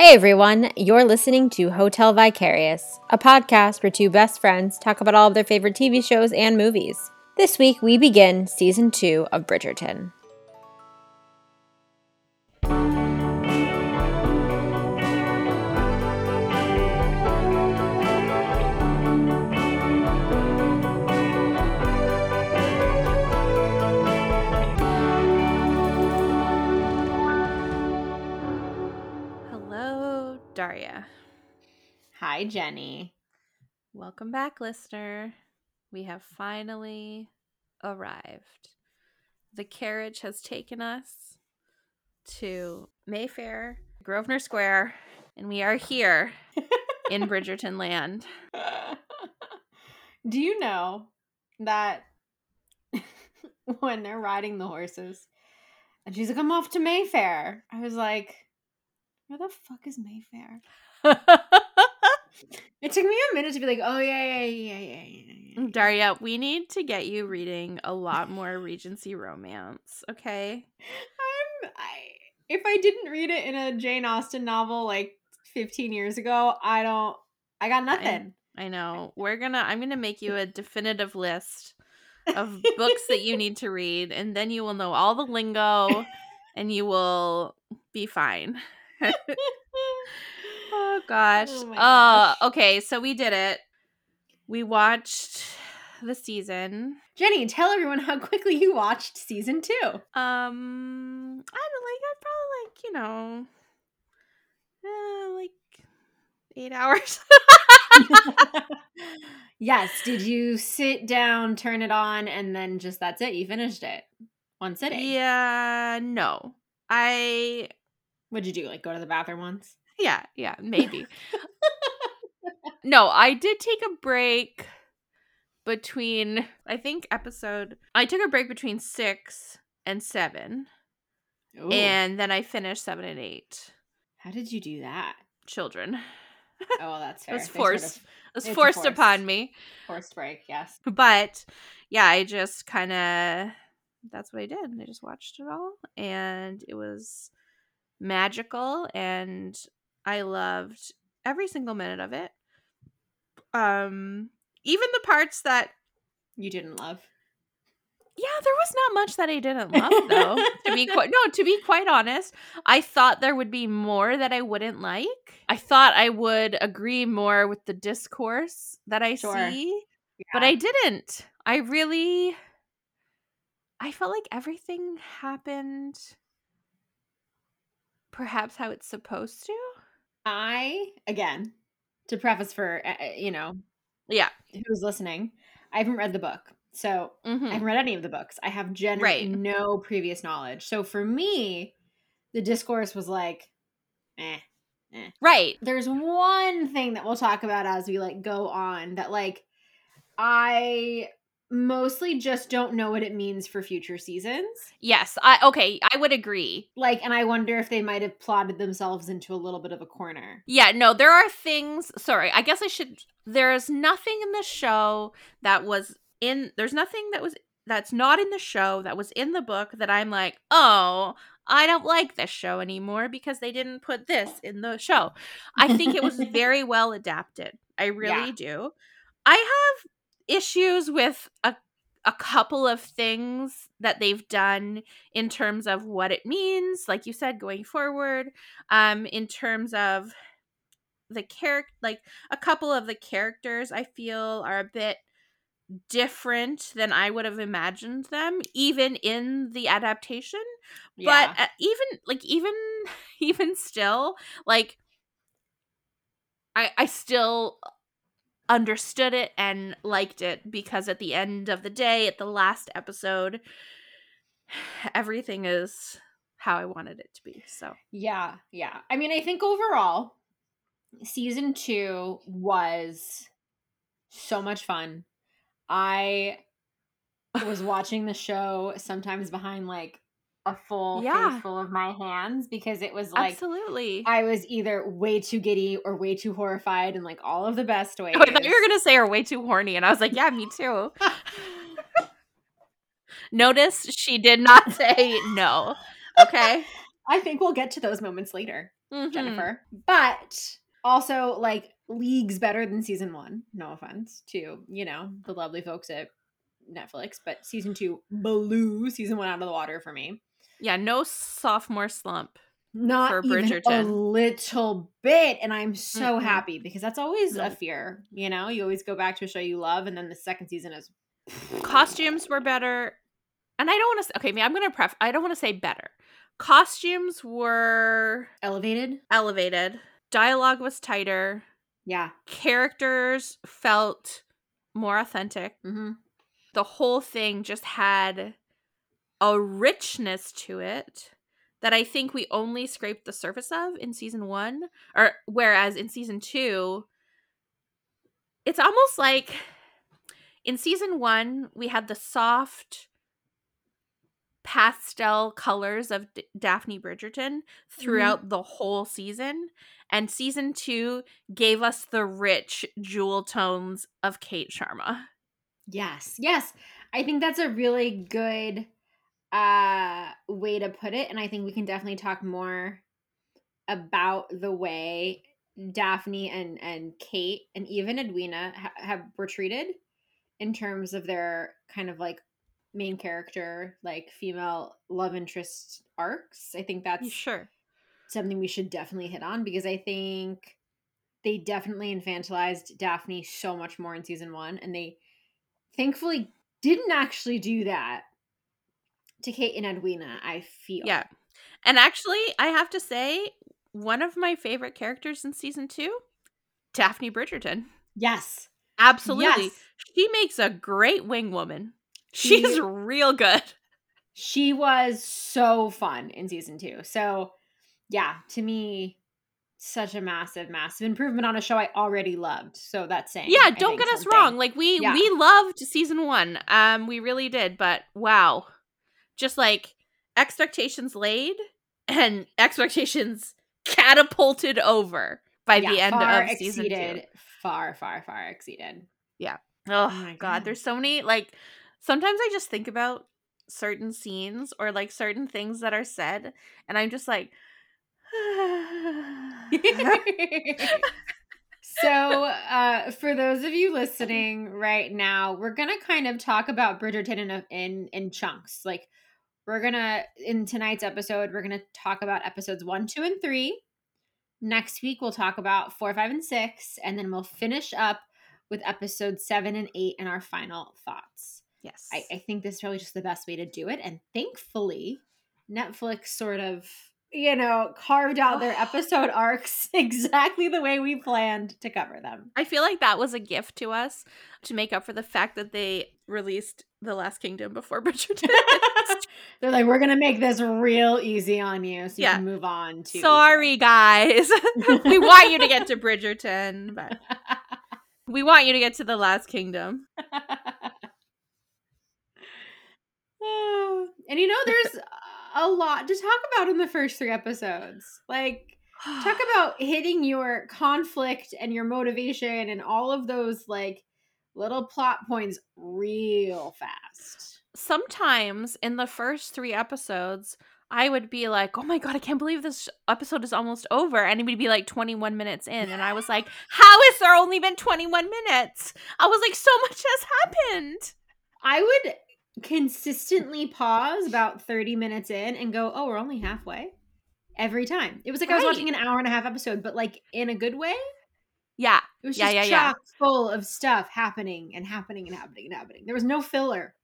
Hey everyone, you're listening to Hotel Vicarious, a podcast where two best friends talk about all of their favorite TV shows and movies. This week we begin season two of Bridgerton. Daria. Hi, Jenny. Welcome back, listener. We have finally arrived. The carriage has taken us to Mayfair, Grosvenor Square, and we are here in Bridgerton land. Do you know that when they're riding the horses and she's like, I'm off to Mayfair? I was like, where the fuck is Mayfair? It took me a minute to be like, oh, yeah, yeah, yeah, yeah, yeah. yeah. Daria, we need to get you reading a lot more Regency romance, okay? I'm, I, if I didn't read it in a Jane Austen novel like 15 years ago, I don't, I got nothing. I know. We're gonna I'm gonna make you a definitive list of books that you need to read, and then you will know all the lingo and you will be fine. oh gosh. Oh Uh gosh. okay, so we did it. We watched the season. Jenny, tell everyone how quickly you watched season two. Um I don't like I probably like, you know, uh, like eight hours. yes. Did you sit down, turn it on, and then just that's it? You finished it one sitting. yeah, no. I What'd you do? Like go to the bathroom once? Yeah, yeah, maybe. no, I did take a break between I think episode I took a break between 6 and 7 Ooh. and then I finished 7 and 8. how did you do that? Children. Oh, well, that's It was They sort forced. of It was a forced upon me. forced break. Yes. But yeah, I just kind of that's what I did. I just watched it all and it was magical and I loved every single minute of it. Um even the parts that You didn't love. yeah, there was not much that I didn't love though. to be quite no, to be quite honest, I thought there would be more that I wouldn't like. I thought I would agree more with the discourse that I Sure. see, but I didn't. I really I felt like everything happened perhaps how it's supposed to. I again to preface for uh, uh, you know Yeah. who's listening. I haven't read the book, so I hmm haven't read any of the books. I have generally Right. no previous knowledge. So for me, the discourse was like, eh. Right. There's one thing that we'll talk about as we like go on that like I mostly just don't know what it means for future seasons. Yes. I okay, I would agree. Like, and I wonder if they might have plotted themselves into a little bit of a corner. Yeah, no, there are things. Sorry, I guess I should. There's nothing in the show that was in. There's nothing that was that's not in the show that was in the book that I'm like, oh, I don't like this show anymore because they didn't put this in the show. I think it was very well adapted. I really Yeah. do. I have issues with a a couple of things that they've done in terms of what it means, like you said, going forward. Um, in terms of the character, like a couple of the characters, I feel are a bit different than I would have imagined them, even in the adaptation Yeah. but uh, even like even even still like i i still understood it and liked it because at the end of the day at the last episode everything is how i wanted it to be so Yeah, yeah. I mean, I think overall, season two was so much fun. I was watching the show sometimes behind like a full Yeah. face full of my hands because it was like absolutely I was either way too giddy or way too horrified in like all of the best ways. Oh, I thought you were gonna say are way too horny, and I was like, "Yeah, me too." Notice she did not say no. Okay. I think we'll get to those moments later. Mhm. Jennifer. But also like leagues better than season one. No offense to, you know, the lovely folks at Netflix, but season two blew season one out of the water for me. Yeah, no sophomore slump. Not For even a little bit. And I'm so Mm-mm. happy because that's always a fear. You know, you always go back to a show you love, and then the second season is Costumes were better. And I don't want to okay, me I'm going to pref I don't want to say better. Costumes were elevated. elevated. Dialogue was tighter. Yeah. Characters felt more authentic. hmm the whole thing just had a richness to it that I think we only scraped the surface of in season one. Or whereas in season two, it's almost like in season one, we had the soft pastel colors of D- Daphne Bridgerton mm-hmm. throughout the whole season. And season two gave us the rich jewel tones of Kate Sharma. Yes. Yes. I think that's a really good uh way to put it and I think we can definitely talk more about the way Daphne and and Kate and even Edwina ha- have were treated in terms of their kind of like main character like female love interest arcs. I think that's Sure. something we should definitely hit on because I think they definitely infantilized Daphne so much more in season one, and they thankfully didn't actually do that to Kate and Edwina. I feel Yeah. And actually, I have to say, one of my favorite characters in season two, Daphne Bridgerton. yes, Absolutely. Yes. She makes a great wing woman. She- She's real good. she was so fun in season two. So yeah, to me, such a massive, massive improvement on a show I already loved. So that's saying Yeah, don't get us wrong. Like we Yeah. we loved season 1. Um we really did, but wow. Just like expectations laid and expectations catapulted over by the end of season 2. far, far, far exceeded. Yeah. Oh, my god, God. there's so many like sometimes I just think about certain scenes or like certain things that are said and I'm just like so uh for those of you listening right now we're gonna kind of talk about bridgerton in a, in in chunks like we're gonna in tonight's episode we're gonna talk about episodes one two and three next week we'll talk about four five and six and then we'll finish up with episode seven and eight and our final thoughts yes. I, I think this is probably just the best way to do it. And thankfully, Netflix sort of, you know, carved out their episode arcs exactly the way we planned to cover them. I feel like that was a gift to us to make up for the fact that they released The Last Kingdom before Bridgerton. They're like, we're going to make this real easy on you so you Yeah. can move on to. Sorry, guys. we want you to get to Bridgerton, but we want you to get to The Last Kingdom. and you know, there's a lot to talk about in the first three episodes. Like, talk about hitting your conflict and your motivation and all of those like little plot points real fast. Sometimes in the first three episodes, I would be like, oh my God, I can't believe this episode is almost over. And it would be like 21 minutes in. And I was like, how has there only been 21 minutes? I was like, so much has happened. I would consistently pause about 30 minutes in and go, "Oh, we're only halfway." Every time. It was like I was watching an hour and a half episode, but like in a good way. Yeah. It was Yeah, just yeah, yeah. chock full of stuff happening and happening and happening and happening. There was no filler.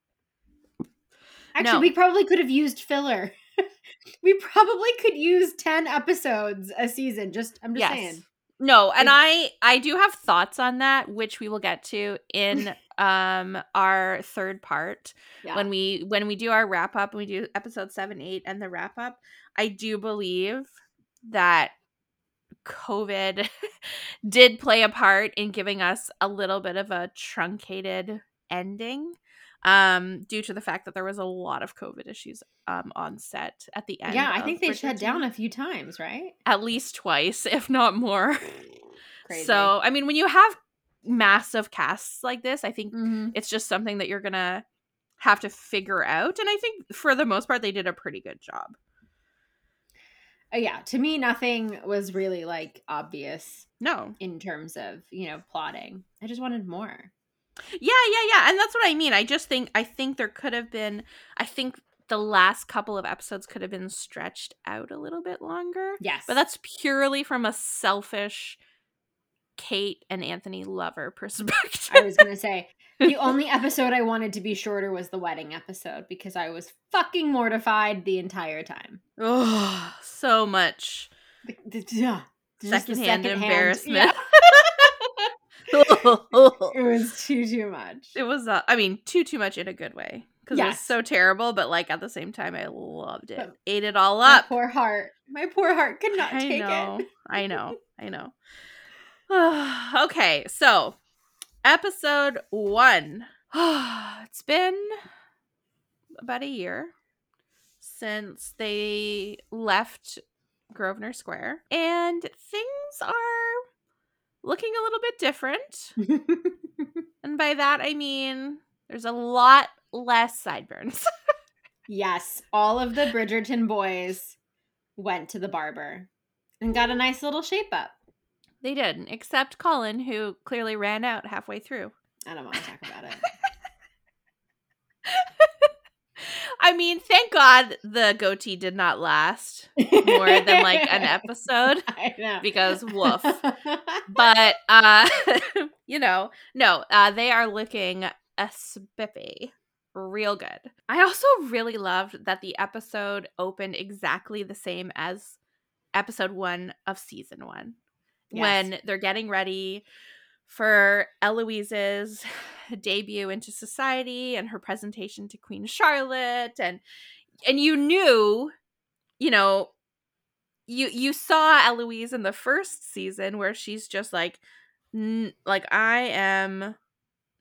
Actually, No. we probably could have used filler. we probably could use 10 episodes a season. Just I'm just Yes. saying. No, and I I do have thoughts on that, which we will get to in um our third part Yeah. when we when we do our wrap up. We do episode seven, eight, and the wrap up. I do believe that COVID did play a part in giving us a little bit of a truncated ending. Um, due to the fact that there was a lot of COVID issues um on set at the end. yeah, I think they shut down a few times, right? at least twice, if not more. Crazy. So, I mean, when you have massive casts like this, I think Mhm. it's just something that you're going to have to figure out. And I think for the most part, they did a pretty good job. uh, yeah, to me, nothing was really like obvious No. in terms of you know plotting. I just wanted more. Yeah, yeah, yeah. And that's what I mean. I just think I think there could have been I think the last couple of episodes could have been stretched out a little bit longer. Yes, But that's purely from a selfish Kate and Anthony lover perspective. I was gonna say the only episode I wanted to be shorter was the wedding episode because I was fucking mortified the entire time. oh, so much yeah, secondhand secondhand- embarrassment. yeah, it was too too much. it was uh, I mean, too too much in a good way. Because it was so terrible, but like at the same time I loved it. But- Ate it all My up. poor heart. My poor heart could not I take know. it. I know. I know. okay, so episode one. it's been about a year since they left Grosvenor Square, and things are looking a little bit different. And by that, I mean there's a lot less sideburns. yes, all of the Bridgerton boys went to the barber and got a nice little shape up. They did, except Colin, who clearly ran out halfway through. I don't want to talk about it. I mean, thank God the goatee did not last more than like an episode I know. because woof. But uh you know, no, uh they are looking a spiffy. Real good. I also really loved that the episode opened exactly the same as episode 1 of season 1 Yes. when they're getting ready for Eloise's debut into society and her presentation to Queen Charlotte and and you knew you know you you saw Eloise in the first season where she's just like n- like I am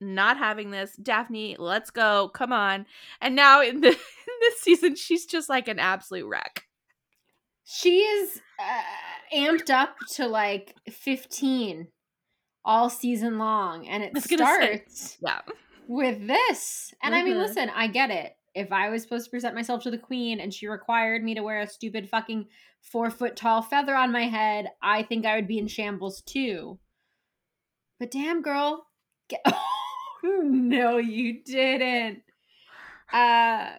not having this. Daphne let's go. Come on. And now in, the, in this season she's just like an absolute wreck. She is uh, amped up to like 15 all season long and it I was gonna say. starts yeah. with this. And i mean Mhm. listen i get it. If i was supposed to present myself to the queen and she required me to wear a stupid fucking four foot tall feather on my head i think i would be in shambles too. But damn girl get- no you didn't. Uh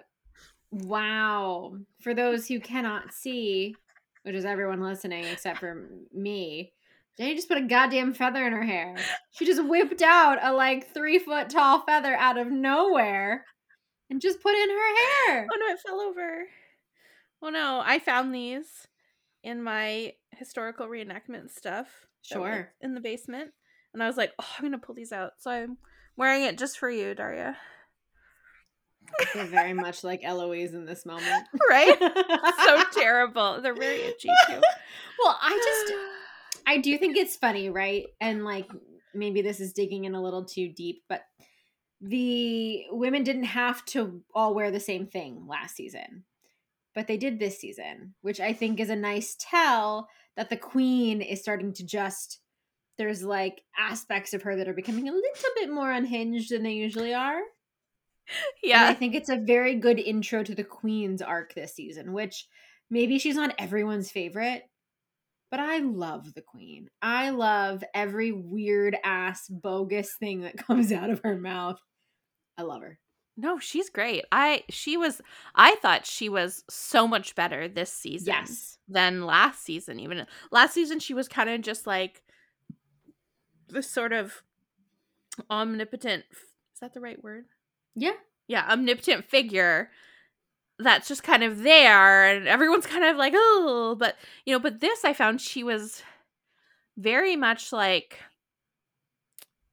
wow. For those who cannot see which is everyone listening except for me Jenny just put a goddamn feather in her hair. She just whipped out a like three foot tall feather out of nowhere and just put in her hair. Oh no, it fell over. Oh no, I found these in my historical reenactment stuff. Sure. In the basement. And I was like, oh, I'm going to pull these out. So I'm wearing it just for you, Daria. I feel very much like Eloise in this moment. Right? so terrible. They're very itchy too. well, I just I do think it's funny, right? And like maybe this is digging in a little too deep, but the women didn't have to all wear the same thing last season. But they did this season, which I think is a nice tell that the queen is starting to just there's like aspects of her that are becoming a little bit more unhinged than they usually are. And I think it's a very good intro to the Queen's arc this season, which maybe she's not everyone's favorite, but I love the Queen. I love every weird ass bogus thing that comes out of her mouth. I love her. No, she's great. I she was I thought she was so much better this season Yes. than last season even. Last season she was kind of just like this sort of omnipotent is that the right word? Yeah. Yeah, omnipotent figure that's just kind of there and everyone's kind of like, "Oh," but you know, but this I found she was very much like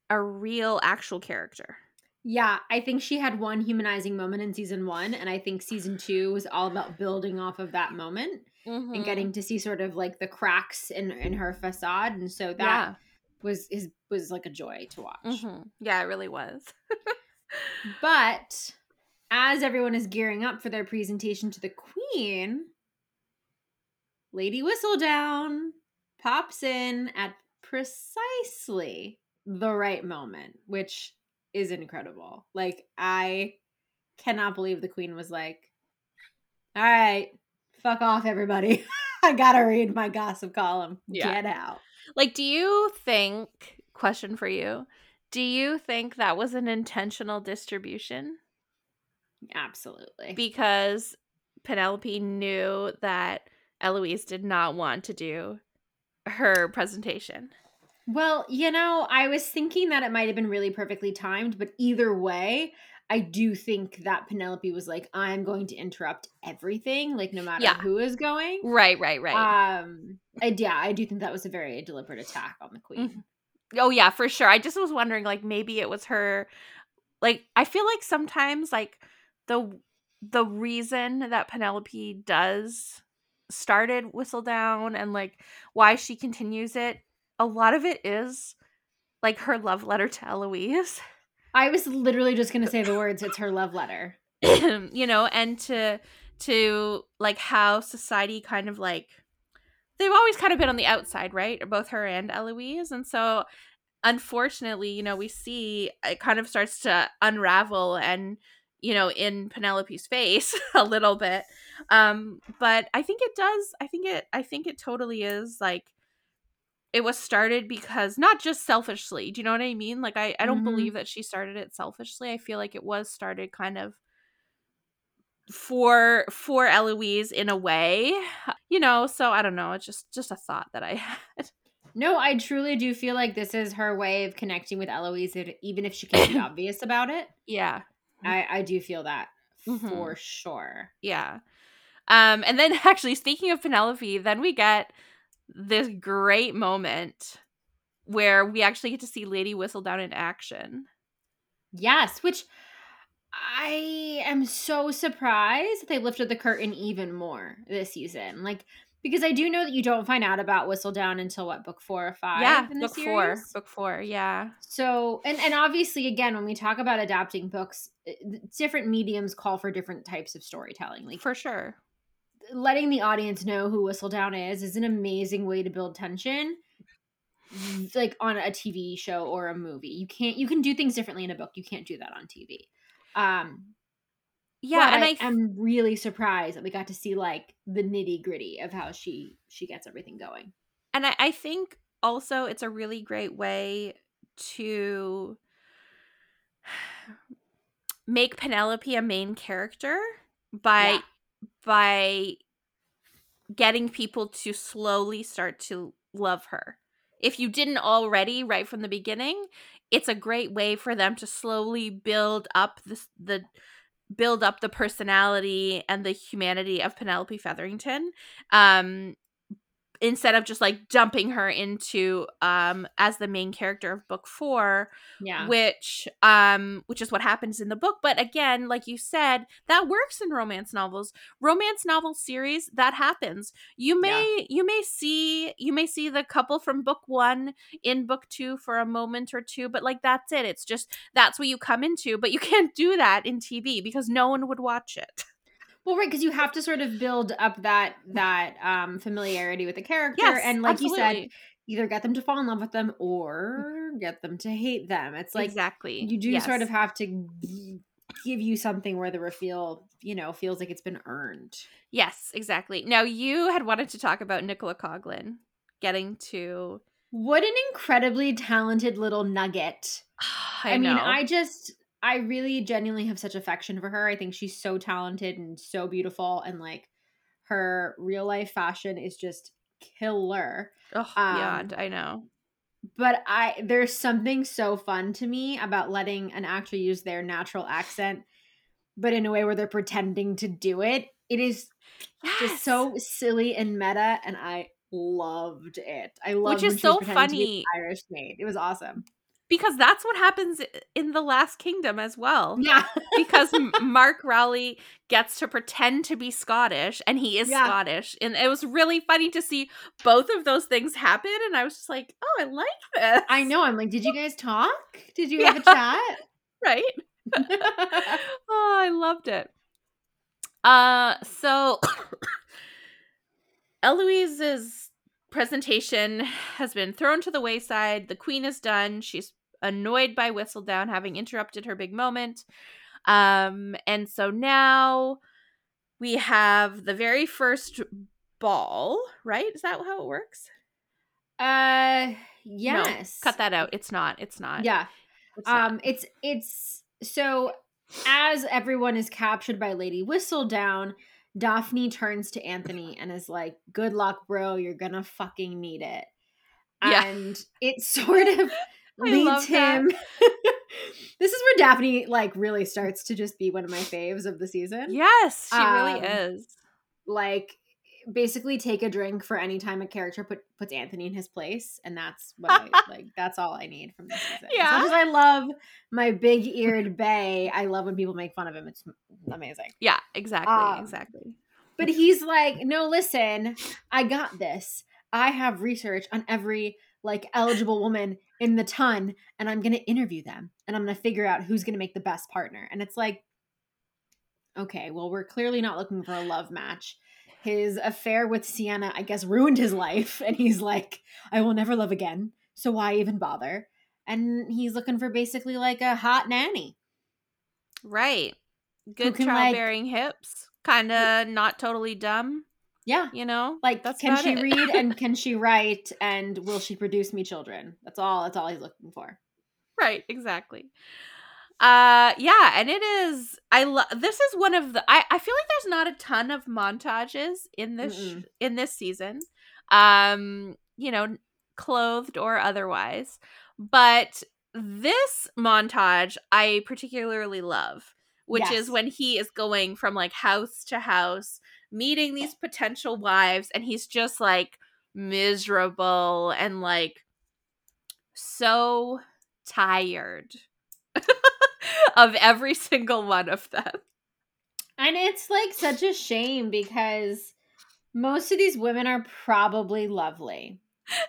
a real actual character. Yeah, I think she had one humanizing moment in season one, and I think season two was all about building off of that moment Mm-hmm. and getting to see sort of like the cracks in in her facade, and so that yeah. was is was like a joy to watch. Mhm. Yeah, it really was. But as everyone is gearing up for their presentation to the queen, Lady Whistledown pops in at precisely the right moment, which is incredible. Like, I cannot believe the queen was like, all right, fuck off, everybody. I gotta read my gossip column. Yeah. Get out. Like, do you think, question for you, do you think that was an intentional distribution? Absolutely. Because Penelope knew that Eloise did not want to do her presentation. Well, you know, I was thinking that it might have been really perfectly timed, but either way, I do think that Penelope was like, I'm going to interrupt everything, like no matter Yeah. who is going. Right, right, right. Um, I, yeah, I do think that was a very deliberate attack on the queen. Oh yeah, for sure. I just was wondering like maybe it was her like I feel like sometimes like the the reason that Penelope does started Whistledown and like why she continues it a lot of it is like her love letter to Eloise. I was literally just gonna say the words. It's her love letter. you know, and to to like how society kind of like they've always kind of been on the outside, right? Both her and Eloise. And so unfortunately, you know, we see it kind of starts to unravel and you know, in Penelope's face a little bit. Um, but I think it does I think it I think it totally is like it was started because not just selfishly do you know what i mean like i, I don't Mhm. believe that she started it selfishly i feel like it was started kind of for for eloise in a way you know so i don't know it's just just a thought that i had No, I truly do feel like this is her way of connecting with Eloise, even if she can't be obvious about it. yeah I, I do feel that Mhm. for sure. yeah um and then actually speaking of penelope then we get this great moment where we actually get to see lady whistledown in action Yes, which I am so surprised that they lifted the curtain even more this season. Like, because I do know that you don't find out about Whistledown until what book four or five yeah in the book four book four yeah So, and and obviously, again, when we talk about adapting books, different mediums call for different types of storytelling. Like, for sure letting the audience know who Whistledown is is an amazing way to build tension like on a TV show or a movie. You can't you can do things differently in a book. You can't do that on TV. Um yeah but and I, i am really surprised that we got to see like the nitty-gritty of how she she gets everything going. and I, I think also it's a really great way to make penelope a main character by Yeah. by getting people to slowly start to love her if you didn't already right from the beginning it's a great way for them to slowly build up this the build up the personality and the humanity of penelope featherington um instead of just like dumping her into um as the main character of book four Yeah. which um which is what happens in the book. But again like you said that works in romance novels. Romance novel series that happens. You may you may see you may see the couple from book 1 in book 2 for a moment or two but like that's it. It's just that's what you come into but you can't do that in TV because no one would watch it Well, right, because you have to sort of build up that that um familiarity with the character, yes and like you said, either get them to fall in love with them or get them to hate them. It's like exactly you do sort of have to give you something where the reveal, you know, feels like it's been earned. yes exactly now you had wanted to talk about Nicola Coughlan getting to What an incredibly talented little nugget. I, I, mean. I just I really genuinely have such affection for her. I think she's so talented and so beautiful and like her real life fashion is just killer. oh, um, beyond. I know. But I there's something so fun to me about letting an actor use their natural accent but in a way where they're pretending to do it. It is just so silly and meta and I loved it. I loved it. Which is so pretending to be funny. Irish maid. It was awesome. Because that's what happens in the Last Kingdom as well. Yeah. because Mark Rowley gets to pretend to be Scottish and he is Yeah. Scottish. And it was really funny to see both of those things happen. And I was just like, oh, I like this. I know. I'm like, did you guys talk? Did you Yeah. have a chat? Right? oh, I loved it. Uh so Eloise's presentation has been thrown to the wayside. The queen is done. She's annoyed by Whistledown having interrupted her big moment. Um and so now we have the very first ball, right? Is that how it works? Uh yes. No, cut that out. It's not. It's not. Yeah. It's not. Um it's it's so as everyone is captured by Lady Whistledown, Daphne turns to Anthony and is like, "Good luck, bro. You're going to fucking need it." Yeah. And it sort of leads him This is where Daphne like really starts to just be one of my faves of the season. yes, she really Um, is. Like basically take a drink for any time a character put puts Anthony in his place and that's what I like that's all I need from this season. As Yeah. as I love my big eared bay, I love when people make fun of him. It's amazing. Yeah, exactly. um, exactly. But he's like, "No, listen. I got this. I have research on every like eligible woman in the ton and I'm going to interview them and I'm going to figure out who's going to make the best partner." And it's like okay, well, we're clearly not looking for a love match. His affair with Siena, I guess, ruined his life. And he's like, I will never love again. So why even bother? And he's looking for basically like a hot nanny. Right. Good can, like- childbearing hips. Kind of not totally dumb, Yeah. you know? Like, That's can she it. read and can she write and will she produce me children? That's all. That's all he's looking for. right, exactly. Uh yeah, and it is I love this is one of the I I feel like there's not a ton of montages in this sh- in this season. Um, you know, clothed or otherwise. But this montage I particularly love, which Yes. is when he is going from like house to house, meeting these potential wives, and he's just like miserable and like so tired of every single one of them. And it's like such a shame because most of these women are probably lovely,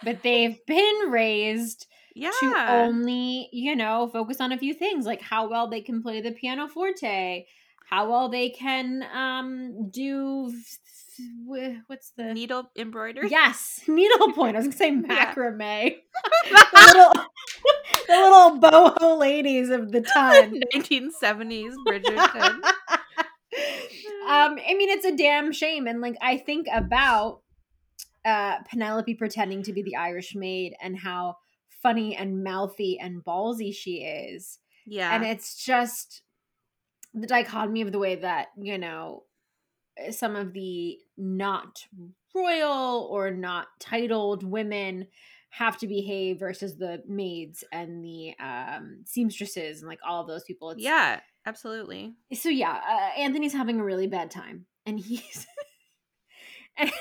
but they've been raised Yeah. to only, you know, focus on a few things like how well they can play the piano forte, how well they can um do what's the Needle embroidery. Yes, needlepoint. I was gonna say Yeah. macrame. the little the little boho ladies of the time. 1970s Bridgerton. um, I mean, it's a damn shame, and like I think about uh Penelope pretending to be the Irish maid and how funny and mouthy and ballsy she is, yeah. and it's just the dichotomy of the way that you know some of the not royal or not titled women have to behave versus the maids and the um seamstresses and like all of those people it's, yeah, absolutely. so yeah uh, anthony's having a really bad time and he's and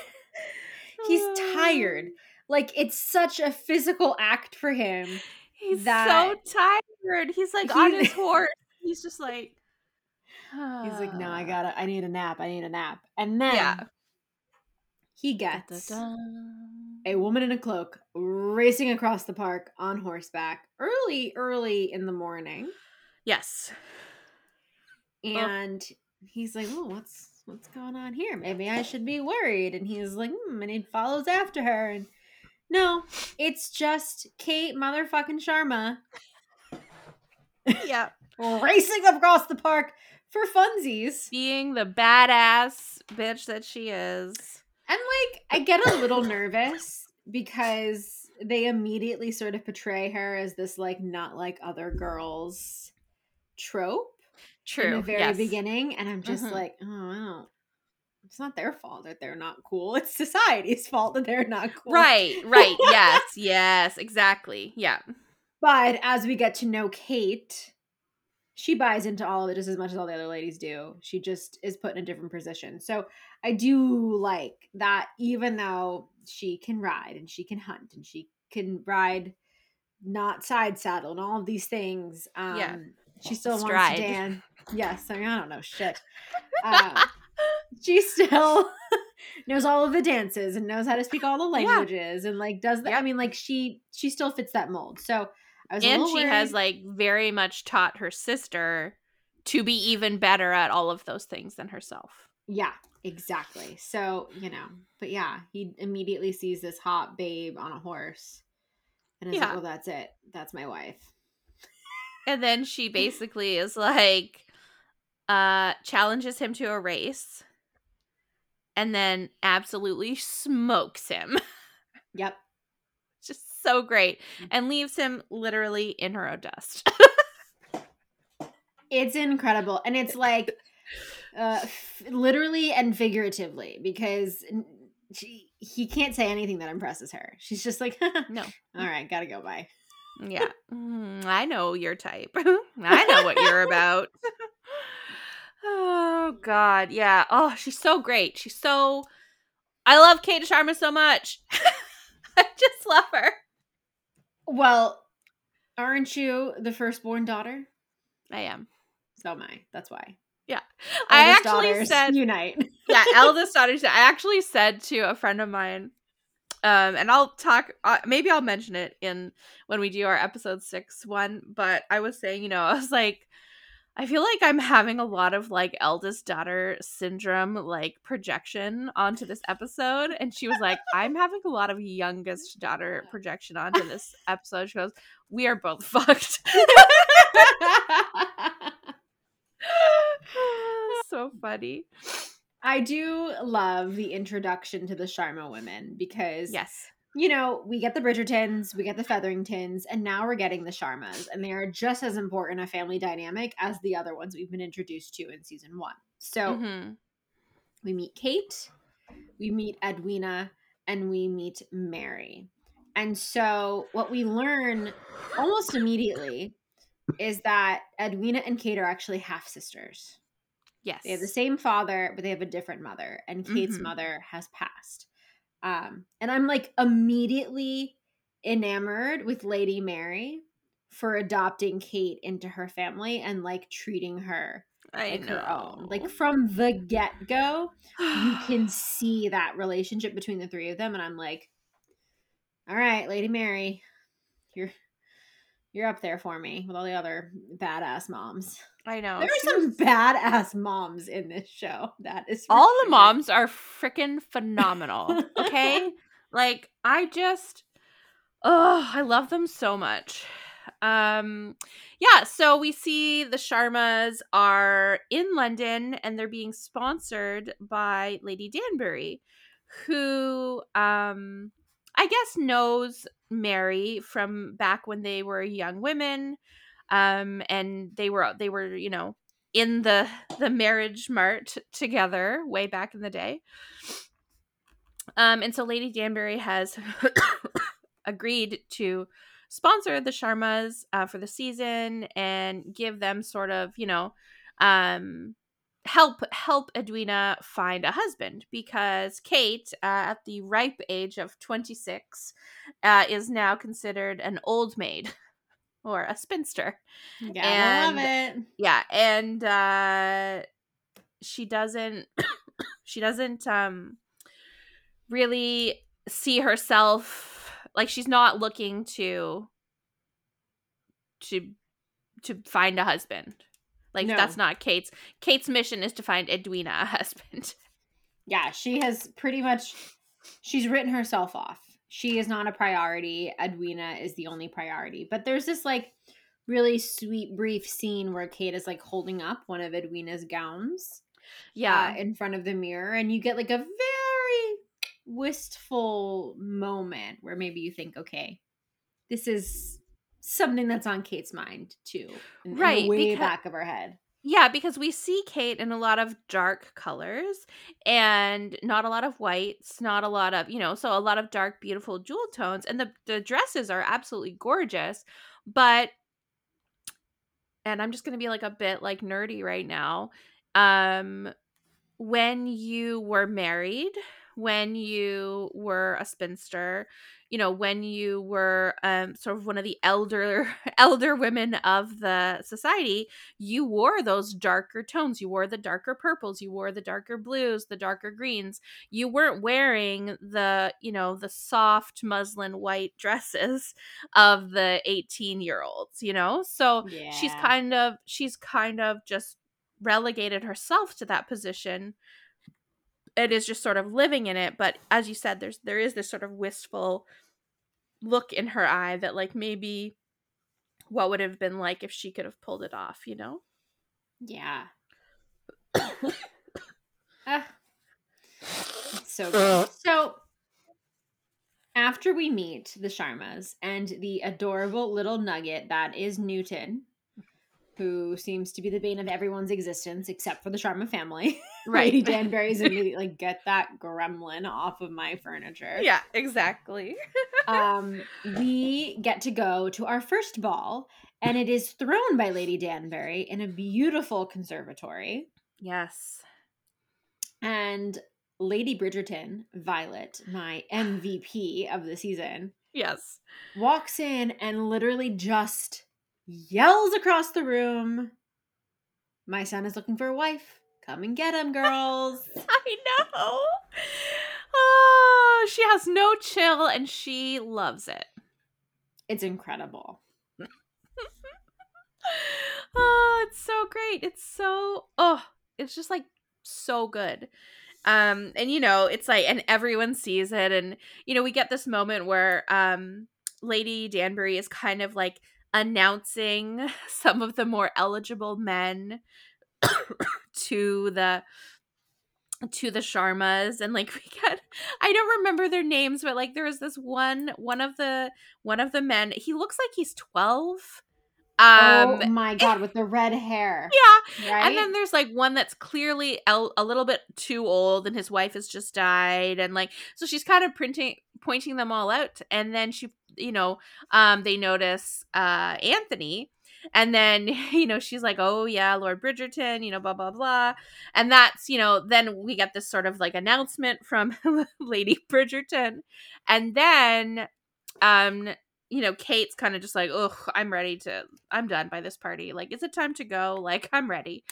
he's tired like it's such a physical act for him He's so tired. He's like on his horse. He's just like he's like no i gotta i need a nap i need a nap and then Yeah. he gets Da-da-da. a woman in a cloak racing across the park on horseback early early in the morning Yes. and he's like oh what's what's going on here maybe i should be worried and he's like hmm, and he follows after her and no it's just kate motherfucking sharma yeah. racing across the park for funsies Being the badass bitch that she is. and like i get a little nervous because they immediately sort of portray her as this like not like other girls trope True. in the very yes. beginning and i'm just Mhm. like oh I don't, it's not their fault that they're not cool it's society's fault that they're not cool Right, right. yes, yes, exactly. Yeah. but as we get to know kate she buys into all of it just as much as all the other ladies do she just is put in a different position so i do like that even though she can ride and she can hunt and she can ride not side saddle and all of these things um Yeah. she still wants to dance yes i mean i don't know shit um, she still knows all of the dances and knows how to speak all the Yeah. languages and like does that. Yeah. I mean, like she she still fits that mold. So I was a and she has like very much taught her sister to be even better at all of those things than herself. yeah, exactly. So you know, but yeah, he immediately sees this hot babe on a horse, and is like, Yeah. "Well, that's it. That's my wife." And then she basically is like, uh, challenges him to a race. and then absolutely smokes him. Yep. So great. Mm. And leaves him literally in her own dust. It's incredible. And it's like uh f- literally and figuratively because she, he can't say anything that impresses her. She's just like, no. all right, gotta go by. Yeah. Mm, I know your type. I know what you're about. oh god. Yeah. Oh, she's so great. She's so I love Kate Sharma so much. I just love her. Well, aren't you the firstborn daughter? I am. So am I. That's why. Yeah. I actually said unite. yeah, eldest daughter. I actually said to a friend of mine, um, and I'll talk. Uh, maybe I'll mention it in when we do our episode six one. But I was saying, you know, I was like, I feel like I'm having a lot of like eldest daughter syndrome, like projection onto this episode, and she was like, I'm having a lot of youngest daughter projection onto this episode. She goes, We are both fucked. so funny. I do love the introduction to the Sharma women because Yes. You know, we get the Bridgertons, we get the Featheringtons, and now we're getting the Sharmas, and they are just as important a family dynamic as the other ones we've been introduced to in season one. So Mhm. we meet Kate, we meet Edwina, and we meet Mary. And so what we learn almost immediately is that Edwina and Kate are actually half sisters. Yes. They have the same father, but they have a different mother, and Kate's Mhm. mother has passed. Um, and I'm like immediately enamored with Lady Mary for adopting Kate into her family and like treating her I like know. her own. Like from the get go, you can see that relationship between the three of them, and I'm like, all right, Lady Mary, you're you're up there for me with all the other badass moms. I know. There are some badass moms in this show. That is all the moms are freaking phenomenal. Okay? like I just oh, I love them so much. Um yeah, so we see the Sharmas are in London and they're being sponsored by Lady Danbury who um I guess knows Mary from back when they were young women um and they were they were you know in the the marriage mart together way back in the day. Um and so lady danbury has agreed to sponsor the sharmas uh, for the season and give them sort of you know um help help edwina find a husband because kate uh, at the ripe age of 26 uh, is now considered an old maid or a spinster Yeah, I love it. yeah and uh she doesn't she doesn't um really see herself like she's not looking to to to find a husband like No. that's not kate's kate's mission is to find edwina a husband Yeah, she has pretty much she's written herself off. She is not a priority. Edwina is the only priority. But there's this like really sweet brief scene where Kate is like holding up one of Edwina's gowns yeah uh, in front of the mirror and you get like a very wistful moment where maybe you think okay this is something that's on kate's mind too in, in the Right, way becau- back of her head Yeah, because we see Kate in a lot of dark colors and not a lot of whites, not a lot of, you know, so a lot of dark, beautiful jewel tones. And the, the dresses are absolutely gorgeous. But, and I'm just going to be like a bit like nerdy right now. Um, when you were married, when you were a spinster, you know, when you were um sort of one of the elder elder women of the society, you wore those darker tones. You wore the darker purples, you wore the darker blues, the darker greens. You weren't wearing the, you know, the soft muslin white dresses of the 18-year-olds, you know? So she's kind of she's kind of just relegated herself to that position it is just sort of living in it but as you said there's there is this sort of wistful look in her eye that like maybe what would have been like if she could have pulled it off you know yeah Ah. So good. So after we meet the Sharmas and the adorable little nugget that is Newton, who seems to be the bane of everyone's existence except for the Sharma family. Right. Lady Danbury's immediately like get that gremlin off of my furniture. Yeah, exactly. um, we get to go to our first ball, and it is thrown by Lady Danbury in a beautiful conservatory. Yes. And Lady Bridgerton, Violet, my MVP of the season, Yes. walks in and literally just yells across the room My son is looking for a wife. Come and get him, girls. I know. Oh, she has no chill and she loves it. it's incredible. oh, it's so great. It's so oh, it's just like so good. Um and you know, it's like and everyone sees it and you know, we get this moment where um Lady Danbury is kind of like announcing some of the more eligible men to the to the Sharmas and like we get I don't remember their names but like there was this one one of the one of the men he looks like he's 12 um oh my god, with the red hair. yeah Right? and then there's like one that's clearly el- a little bit too old and his wife has just died and like so she's kind of printing pointing them all out and then she you know um they notice uh Anthony and then you know she's like oh yeah Lord Bridgerton you know blah blah blah and that's you know then we get this sort of like announcement from Lady Bridgerton and then um you know, Kate's kind of just like, oh, I'm ready to, I'm done by this party. Like, is it time to go? Like, I'm ready.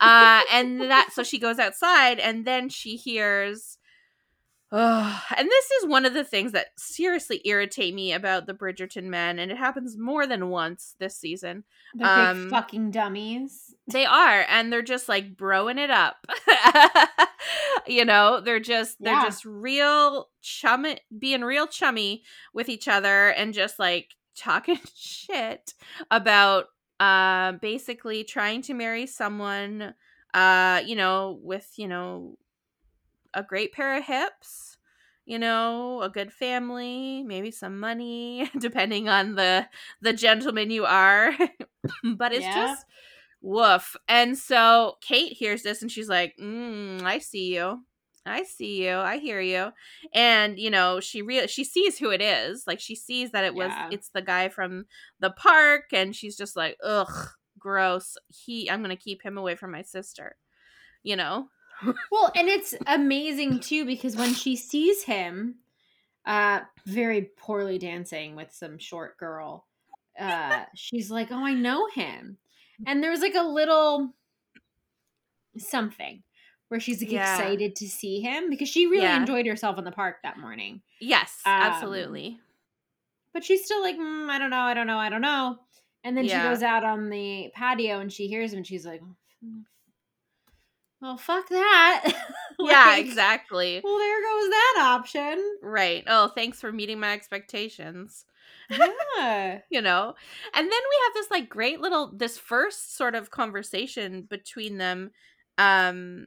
Uh, and that, so she goes outside and then she hears, oh, and this is one of the things that seriously irritate me about the Bridgerton men. And it happens more than once this season. They're um, big fucking dummies. They are, and they're just like broing it up. you know, they're just they're Yeah. just real chum being real chummy with each other and just like talking shit about uh basically trying to marry someone uh you know with, you know, a great pair of hips, you know, a good family, maybe some money, depending on the the gentleman you are. but it's Yeah. just woof. And so Kate hears this and she's like, mm, "I see you. I see you. I hear you." And you know, she real she sees who it is. Like she sees that it was Yeah. it's the guy from the park, and she's just like, "Ugh, gross. He. I'm gonna keep him away from my sister." You know. Well, and it's amazing too because when she sees him, uh, very poorly dancing with some short girl, uh, she's like, "Oh, I know him," and there's like a little something where she's like Yeah. excited to see him because she really Yeah. enjoyed herself in the park that morning. Yes, Um, absolutely. But she's still like, mm, I don't know, I don't know, I don't know. And then Yeah. she goes out on the patio and she hears him and she's like, well, fuck that. yeah, exactly. Well, there goes that option. Right. Oh, thanks for meeting my expectations. Yeah. You know? And then we have this like great little this first sort of conversation between them um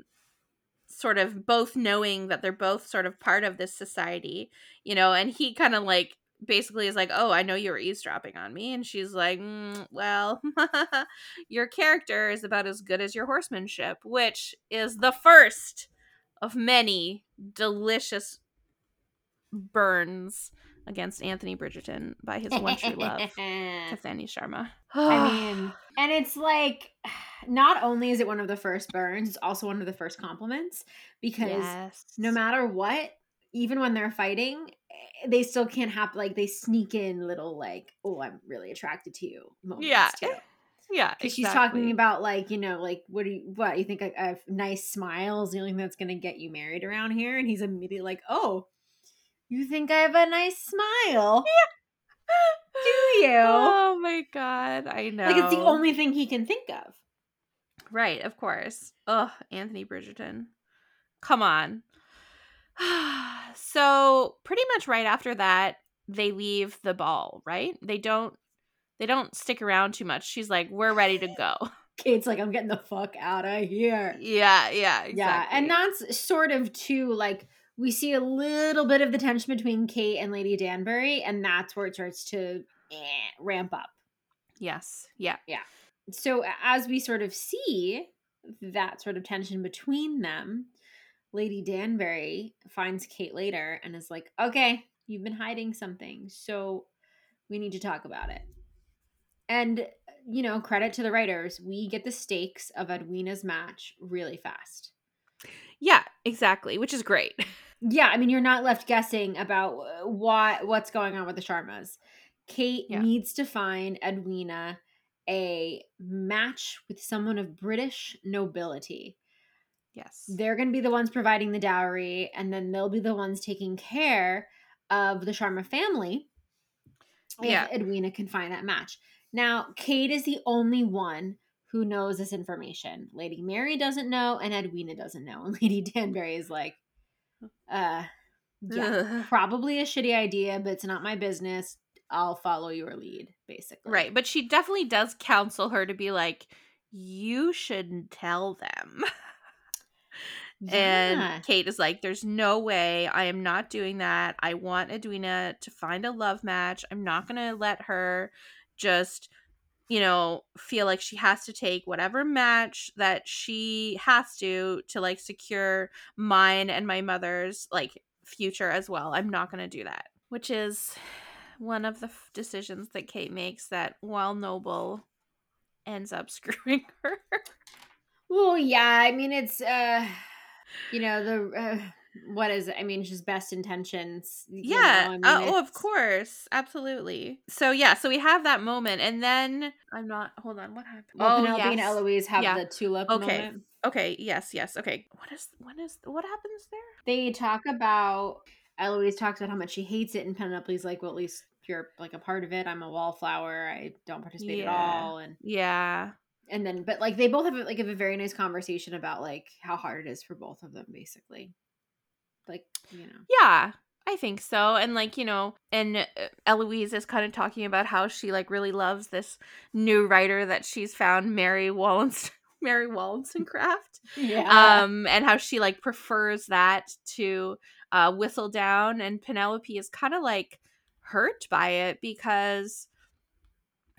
sort of both knowing that they're both sort of part of this society, you know, and he kind of like basically is like, "Oh, I know you were eavesdropping on me." And she's like, mm, "Well, your character is about as good as your horsemanship," which is the first of many delicious burns against Anthony Bridgerton by his one true love, Kathani Sharma. I mean, and it's like, not only is it one of the first burns, it's also one of the first compliments because yes. no matter what, even when they're fighting, they still can't have like they sneak in little like, oh, I'm really attracted to you moments Yeah, too. yeah, Because she's talking about like you know like what do you what you think a, a nice smile is the only thing that's gonna get you married around here, and he's immediately like, oh, you think I have a nice smile? yeah Do you? Oh my god, I know. Like it's the only thing he can think of. Right, of course. Ugh, Anthony Bridgerton. Come on. so pretty much right after that, they leave the ball, right? They don't they don't stick around too much. She's like, We're ready to go. Kate's like, I'm getting the fuck out of here. yeah, yeah, exactly. Yeah, and that's sort of too like we see a little bit of the tension between Kate and Lady Danbury, and that's where it starts to eh, ramp up. Yes. Yeah. Yeah. So as we sort of see that sort of tension between them, Lady Danbury finds Kate later and is like, "Okay, you've been hiding something, so we need to talk about it." And you know, credit to the writers, we get the stakes of Edwina's match really fast. Yeah, exactly, which is great. Yeah, I mean, you're not left guessing about uh, what what's going on with the Sharmas. Kate Yeah. needs to find Edwina a match with someone of British nobility. Yes. They're going to be the ones providing the dowry, and then they'll be the ones taking care of the Sharma family. If Yeah. Edwina can find that match. Now, Kate is the only one who knows this information. Lady Mary doesn't know, and Edwina doesn't know. And Lady Danbury is like, uh, yeah, Ugh. probably a shitty idea, but it's not my business. I'll follow your lead, basically. Right, but she definitely does counsel her to be like, you shouldn't tell them. Yeah. And Kate is like, There's no way. I am not doing that. I want Edwina to find a love match. I'm not going to let her just, you know, feel like she has to take whatever match that she has to to like secure mine and my mother's like future as well. I'm not going to do that. Which is one of the f- decisions that Kate makes that, while noble, ends up screwing her. Well, yeah. I mean, it's uh, you know, the uh, what is it? I mean, it's just best intentions. Yeah. know? I mean, uh, oh, of course. Absolutely. So yeah, so we have that moment and then I'm not hold on, what happened? Well, oh, Penelope and yes. Eloise have Yeah. the tulip Okay. moment. Okay, yes, yes. Okay. What is what is what happens there? They talk about Eloise talks about how much she hates it, and Penelope's like, "Well, at least you're like a part of it. I'm a wallflower. I don't participate Yeah. at all." And Yeah. And then, but like they both have like have a very nice conversation about like how hard it is for both of them, basically. Like you know, Yeah. I think so. And like, you know, and uh, Eloise is kind of talking about how she like really loves this new writer that she's found, Mary Wallens Mary Wollstonecraft. yeah, um and how she like prefers that to uh Whistledown and penelope is kind of like hurt by it because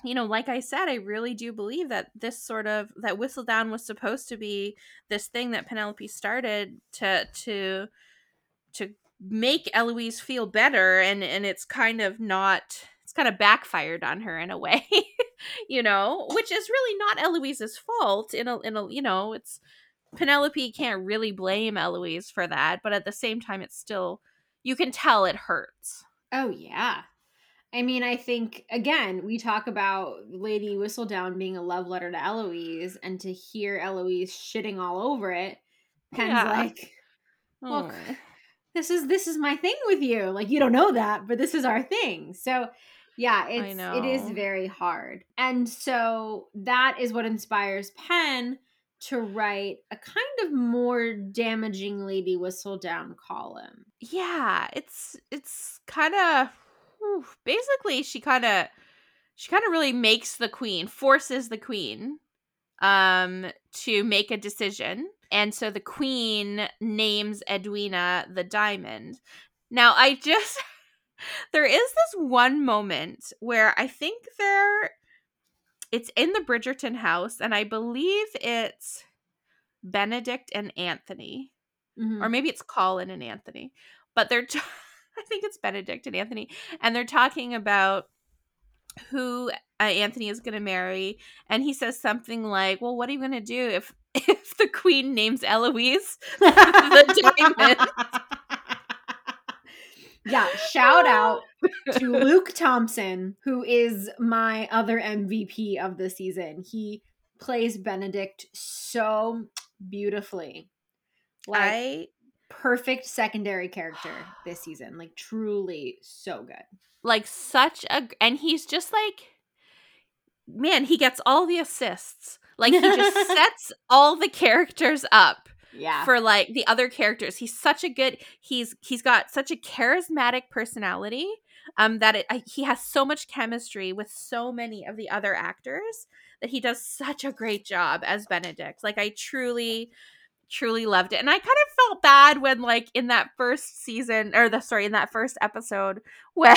you know like i said i really do believe that this sort of that Whistledown was supposed to be this thing that penelope started to to to make eloise feel better and and it's kind of not it's kind of backfired on her in a way you know which is really not eloise's fault in a in a you know it's Penelope can't really blame Eloise for that, but at the same time, it's still, you can tell it hurts. oh yeah. I mean, I think again we talk about Lady Whistledown being a love letter to Eloise, and to hear Eloise shitting all over it, Pen's Yeah. like, Look, Oh. this is this is my thing with you. Like you don't know that, but this is our thing. So yeah, it's it is very hard. And so that is what inspires Penn to write a kind of more damaging Lady Whistledown column. yeah, it's it's kind of basically she kind of she kind of really makes the queen, forces the queen um to make a decision. And so the queen names Edwina the diamond. Now, I just there is this one moment where I think there it's in the Bridgerton house and I believe it's Benedict and Anthony Mhm. or maybe it's Colin and Anthony, but they're t- I think it's Benedict and Anthony, and they're talking about who uh, Anthony is going to marry, and he says something like, "Well, what are you going to do if if the queen names Eloise the diamond?" yeah, shout out to Luke Thompson, who is my other MVP of the season. He plays Benedict so beautifully. Like I perfect secondary character this season. Like truly so good. like such a, and he's just like, man, he gets all the assists. Like he just sets all the characters up. Yeah. for like the other characters. He's such a good. He's he's got such a charismatic personality. Um, that it, I, he has so much chemistry with so many of the other actors that he does such a great job as Benedict. Like I truly, truly loved it. And I kind of felt bad when like in that first season or the sorry, in that first episode when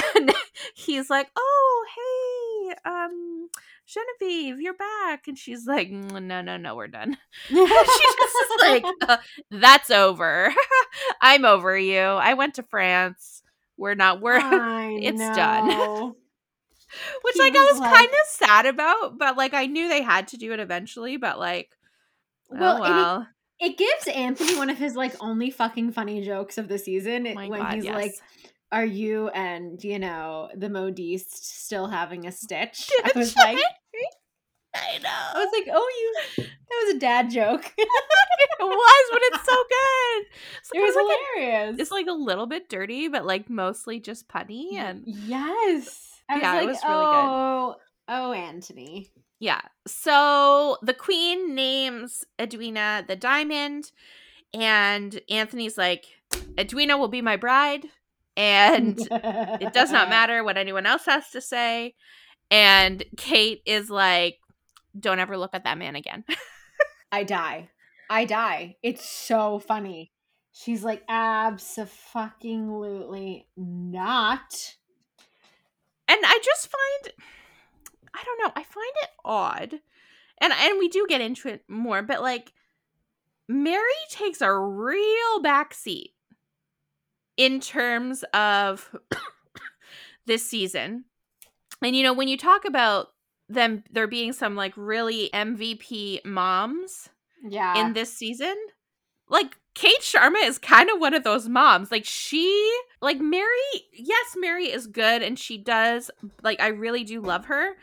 he's like, "Oh, hey, um Genevieve, you're back." And she's like, "Mm, "No, no, no, we're done." she just is like, uh, "That's over. I'm over you. I went to France. We're not we're it's done." which He like I was was like- kind of sad about, but like I knew they had to do it eventually, but like Well, oh well. It gives Anthony one of his like only fucking funny jokes of the season Oh when God, he's yes. like, "Are you and you know the modiste still having a stitch?" I was like, I know. I was like, "Oh, you." That was a dad joke. it was, but it's so good. It's it was like, like a- hilarious. it's like a little bit dirty, but like mostly just punny and yes. I was Yeah, it was really good. oh, oh, Anthony. Yeah. So the queen names Edwina the diamond, and Anthony's like, Edwina will be my bride, and it does not matter what anyone else has to say. And Kate is like, don't ever look at that man again. I die. I die. It's so funny. She's like, absolutely not. and I just find I don't know, I find it odd. And and we do get into it more, but like Mary takes a real backseat in terms of this season. And you know, when you talk about them there being some like really MVP moms Yeah. in this season, like Kate Sharma is kind of one of those moms. Like she, like Mary, yes, Mary is good and she does, like, I really do love her.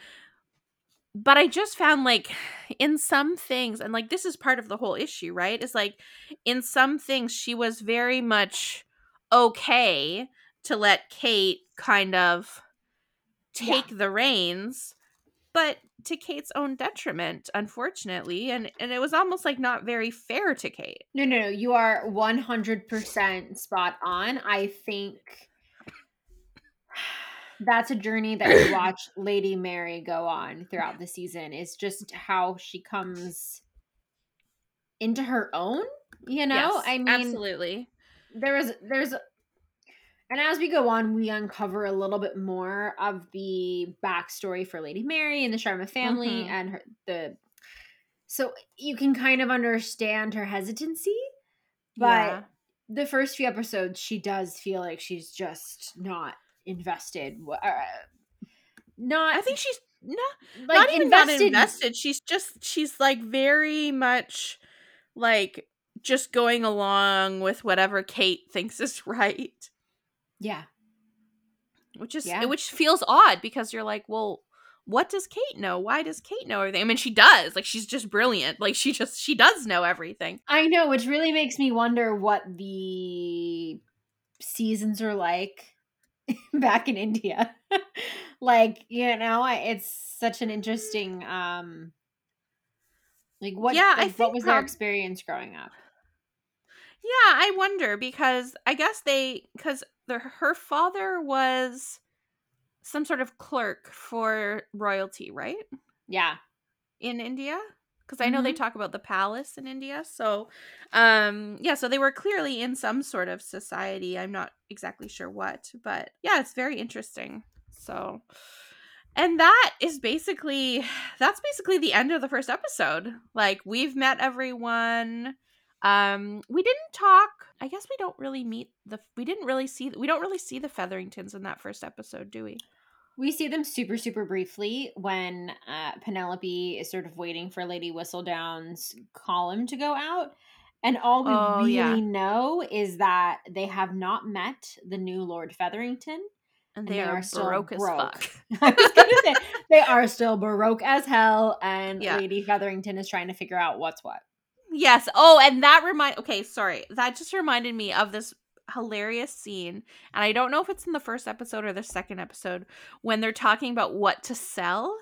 But I just found like in some things, and like this is part of the whole issue, right? Is like in some things she was very much okay to let Kate kind of Yeah. take the reins, but to Kate's own detriment, unfortunately. And and it was almost like not very fair to Kate. no, no, no. You are 100% spot on. I think that's a journey that you watch Lady Mary go on throughout the season is just how she comes into her own, you know? Yes, I mean, absolutely. there was there's and as we go on we uncover a little bit more of the backstory for lady mary and the sharma family Mhm. and her the so you can kind of understand her hesitancy but Yeah. the first few episodes she does feel like she's just not invested uh, not I think she's not, like not even not invested. She's just she's like very much like just going along with whatever Kate thinks is right. yeah Which is Yeah. which feels odd because you're like, well, what does Kate know? Why does Kate know everything? I mean, she does. Like she's just brilliant. Like she just she does know everything. I know, which really makes me wonder what the seasons are like back in India. like, you know, it's such an interesting um like what Yeah, I like, what think was their experience growing up? Yeah, I wonder because I guess they because her father was some sort of clerk for royalty, right? Yeah. in India because I know they Mhm. talk about the palace in India. So, um, yeah, so they were clearly in some sort of society. I'm not exactly sure what, but yeah, it's very interesting. So, and that is basically that's basically the end of the first episode. Like we've met everyone. Um, we didn't talk. I guess we don't really meet the. We didn't really see. We don't really see the Featheringtons in that first episode, do we? We see them super, super briefly when uh, Penelope is sort of waiting for Lady Whistledown's column to go out. And all we Oh, really yeah. know is that they have not met the new Lord Featherington. And And they, they are, are still broke as fuck. I was gonna say they are still baroque as hell, and Yeah. Lady Featherington is trying to figure out what's what. Yes. Oh, and that remind. Okay, sorry. That just reminded me of this hilarious scene, and I don't know if it's in the first episode or the second episode when they're talking about what to sell,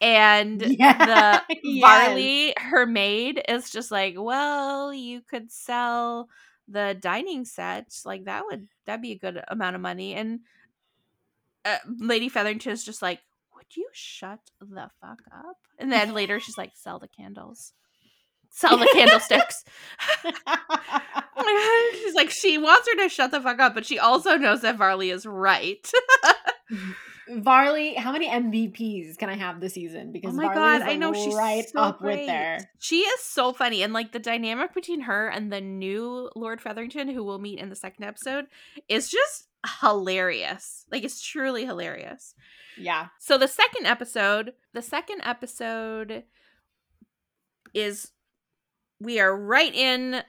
and the Yes. Varley, her maid, is just like, "Well, you could sell the dining set. Like that would that'd be a good amount of money." And uh, Lady Featherington is just like, "Would you shut the fuck up?" And then later she's like, "Sell the candles." sell the candlesticks. She's like, she wants her to shut the fuck up, but she also knows that Varley is right. Varley, how many MVPs can I have this season? Oh because oh my Varley god, is, I know she's right so up great. with there. She is so funny, and like the dynamic between her and the new Lord Featherington, who we'll meet in the second episode, is just hilarious. Like it's truly hilarious. Yeah. So the second episode, the second episode is we are right in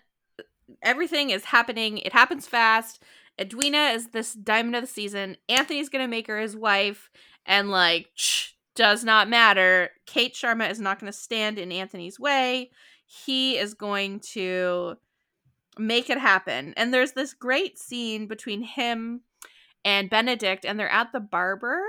everything is happening. It happens fast. Edwina is this diamond of the season. Anthony's gonna make her his wife, and like shh, does not matter. Kate Sharma is not gonna stand in Anthony's way. He is going to make it happen. And there's this great scene between him and Benedict, and they're at the barber.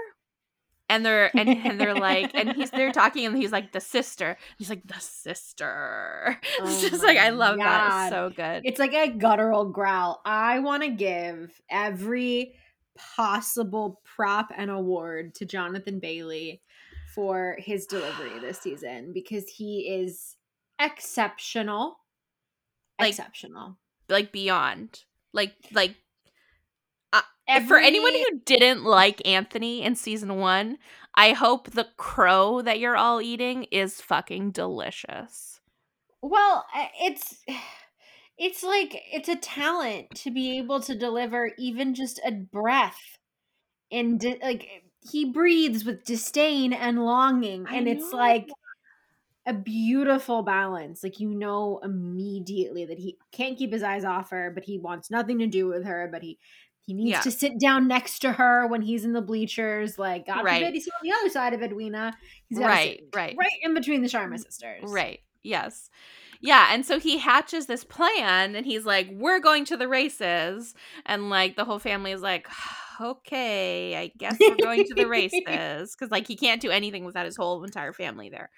And they're and, and they're like and he's they're talking and he's like the sister. He's like the sister. It's Oh just like I love that. It's so good. It's like a guttural growl. I want to give every possible prop and award to Jonathan Bailey for his delivery this season because he is exceptional. Like, exceptional. like beyond. Like like for anyone who didn't like Anthony in season 1, I hope the crow that you're all eating is fucking delicious. Well, it's it's like it's a talent to be able to deliver even just a breath and di- like he breathes with disdain and longing and it's like a beautiful balance like you know immediately that he can't keep his eyes off her but he wants nothing to do with her but he he needs Yeah. to sit down next to her when he's in the bleachers like god Right. forbid he's on the other side of edwina he's Right, sit right. right in between the sharma sisters Right. Yes. Yeah, and so he hatches this plan and he's like, "We're going to the races." And like the whole family is like, "Okay, I guess we're going to the races." Cuz like he can't do anything without his whole entire family there.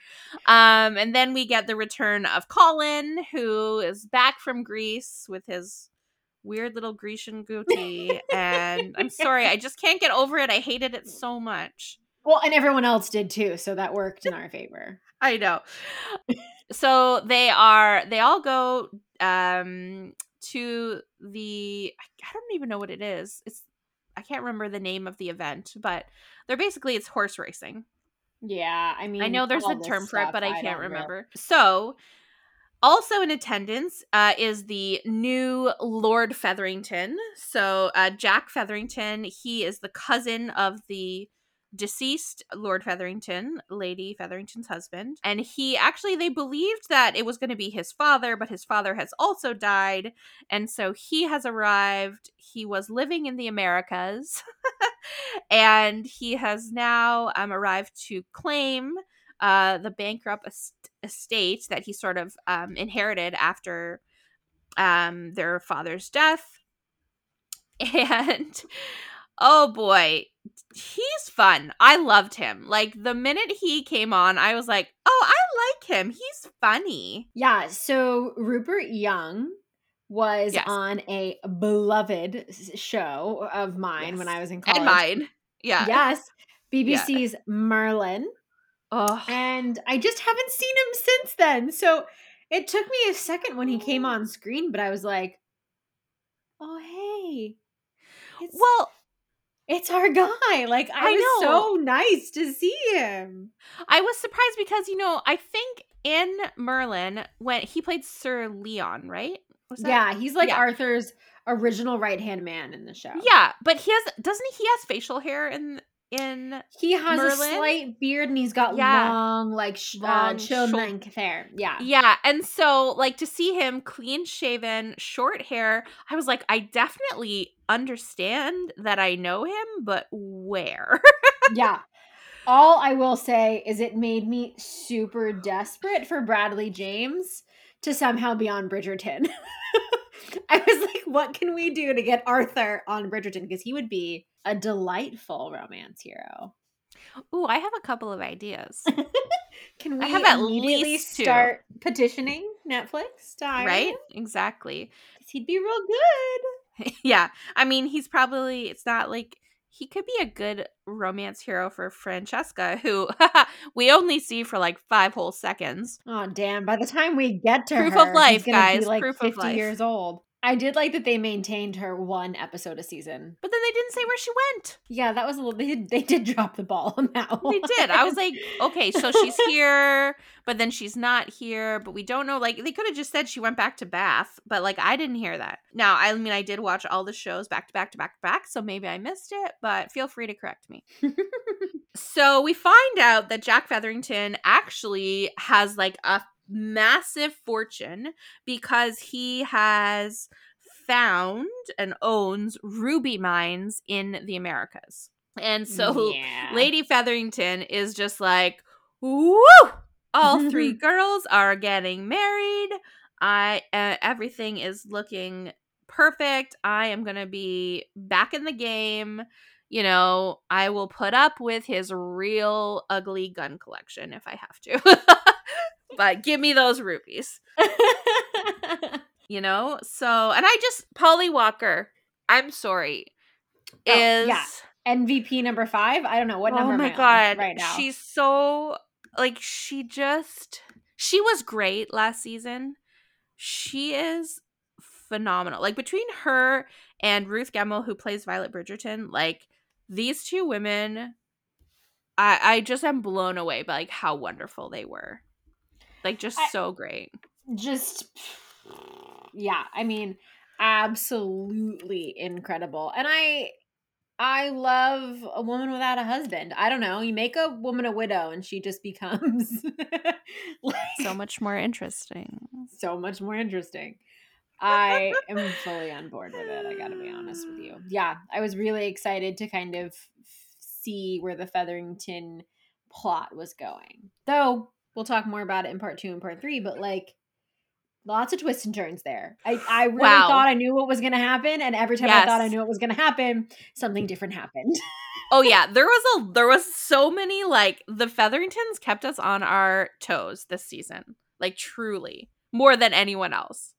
Um and then we get the return of Colin who is back from Greece with his weird little Grecian goatee and I'm sorry, I just can't get over it. I hated it so much. Well, and everyone else did too, so that worked in our favor. I know. so they are they all go um to the I don't even know what it is. It's I can't remember the name of the event, but they're basically it's horse racing. Yeah, I mean, I know there's a term for it, but I don't can't remember. So also in attendance uh, is the new Lord Featherington. So uh, Jack Featherington, he is the cousin of the deceased Lord Featherington, Lady Featherington's husband. And he actually, they believed that it was going to be his father, but his father has also died. And so he has arrived. He was living in the Americas. and he has now um, arrived to claim uh, the bankrupt estate that he sort of um, inherited after um, their father's death. And oh boy, he's fun. I loved him. Like the minute he came on, I was like, oh, I like him. He's funny. Yeah, so Rupert Young was Yes. on a beloved show of mine when I was in college. And mine. Yeah. Yes, BBC's Merlin. Oh, And I just haven't seen him since then. So it took me a second when he came on oh. screen, but I was like, oh, hey. It's, well, it's our guy. Like, I, I was know. so nice to see him. I was surprised because, you know, I think in Merlin, when he played Sir Leon, right? Was that- Yeah, he's like Yeah. Arthur's original right hand man in the show. Yeah, but he has doesn't he has facial hair in in He has Merlin? a slight beard and he's got Yeah. long, like, sh- uh, Long chin shou- length hair. Yeah. Yeah, and so like to see him clean shaven, short hair, I was like, I definitely understand that I know him, but where? yeah. All I will say is it made me super desperate for Bradley James to somehow be on Bridgerton. I was like, what can we do to get Arthur on Bridgerton? Because he would be a delightful romance hero. Ooh, I have a couple of ideas. Can we I have at least two. start petitioning Netflix hire right? Exactly. He'd be real good. yeah. I mean, he's probably it's not like he could be a good romance hero for Francesca, who we only see for like five whole seconds. Oh damn! By the time we get to Proof her, of life, guys. Be like Proof of fifty life. years old. I did like that they maintained her one episode a season. But then they didn't say where she went. Yeah, that was a little. They did, they did drop the ball on that one. They did. I was like, okay, so she's here, but then she's not here, but we don't know. Like, they could have just said she went back to Bath, but like, I didn't hear that. Now, I mean, I did watch all the shows back to back to back to back, so maybe I missed it, but feel free to correct me. so we find out that Jack Featherington actually has like a massive fortune because he has found and owns ruby mines in the Americas. And so yeah. Lady Featherington is just like, woo! All three girls are getting married. I uh, everything is looking perfect. I am going to be back in the game. You know, I will put up with his real ugly gun collection if I have to. but give me those rupees. You know? So, and I just Polly Walker, I'm sorry. Oh, Is yeah. MVP number five. I don't know what oh number. oh my god right now. she's so like she just she was great last season she is phenomenal like between her and ruth gemmell who plays violet bridgerton like these two women i i just am blown away by like how wonderful they were like just I- so great. Just yeah i mean absolutely incredible. And i i love a woman without a husband. I don't know you make a woman a widow and she just becomes like, so much more interesting. so much more interesting. I am fully on board with it i gotta be honest with you. Yeah i was really excited to kind of see where the featherington plot was going. Though we'll talk more about it in part two and part three but like lots of twists and turns there i, I really Wow. thought i knew what was going to happen and every time i thought i knew what was going to happen something different happened Oh yeah, there was a there was so many like the Featheringtons kept us on our toes this season. Like truly. More than anyone else.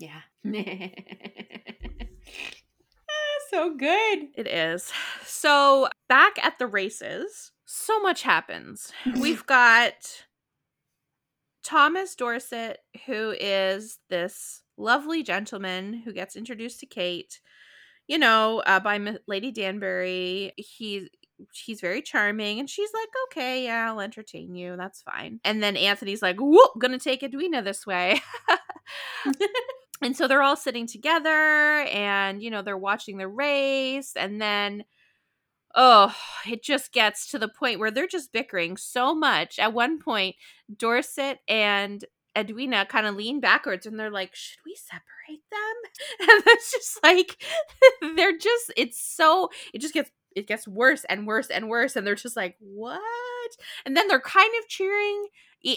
yeah Ah, so good It is. So, back at the races, so much happens. We've got Thomas Dorset who is this lovely gentleman who gets introduced to Kate, you know, uh, by M- Lady Danbury. He's he's very charming and she's like okay yeah i'll entertain you. That's fine. And then anthony's like whoop gonna take edwina this way. And so they're all sitting together and you know they're watching the race and then oh it just gets to the point where they're just bickering so much. At one point dorset and edwina kind of lean backwards and they're like should we separate them? And it's just like they're just it's so it just gets it gets worse and worse and worse and they're just like what? And then they're kind of cheering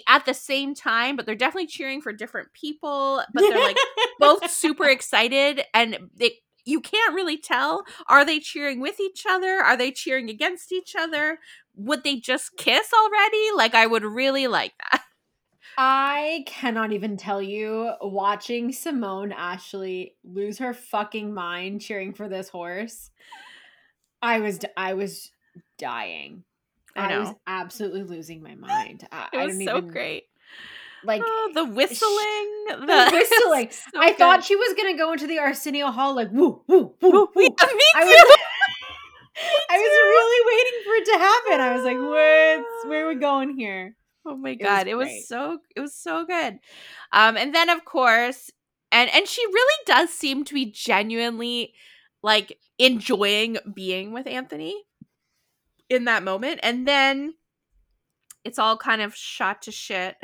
at the same time but they're definitely cheering for different people but they're like both super excited and they you can't really tell are they cheering with each other are they cheering against each other would they just kiss already like i would really like that I cannot even tell you watching Simone Ashley lose her fucking mind cheering for this horse. I was I was dying. I was absolutely losing my mind. I, it I was don't so even great like oh, the whistling the, the whistling. so I thought she was gonna go into the Arsenio Hall like woo woo woo. Woo, yeah, me I too. was I was really waiting for it to happen. I was like, what's where are we going here? Oh my god, it was great. so it was so good. Um and then of course and and she really does seem to be genuinely like enjoying being with Anthony in that moment and then it's all kind of shot to shit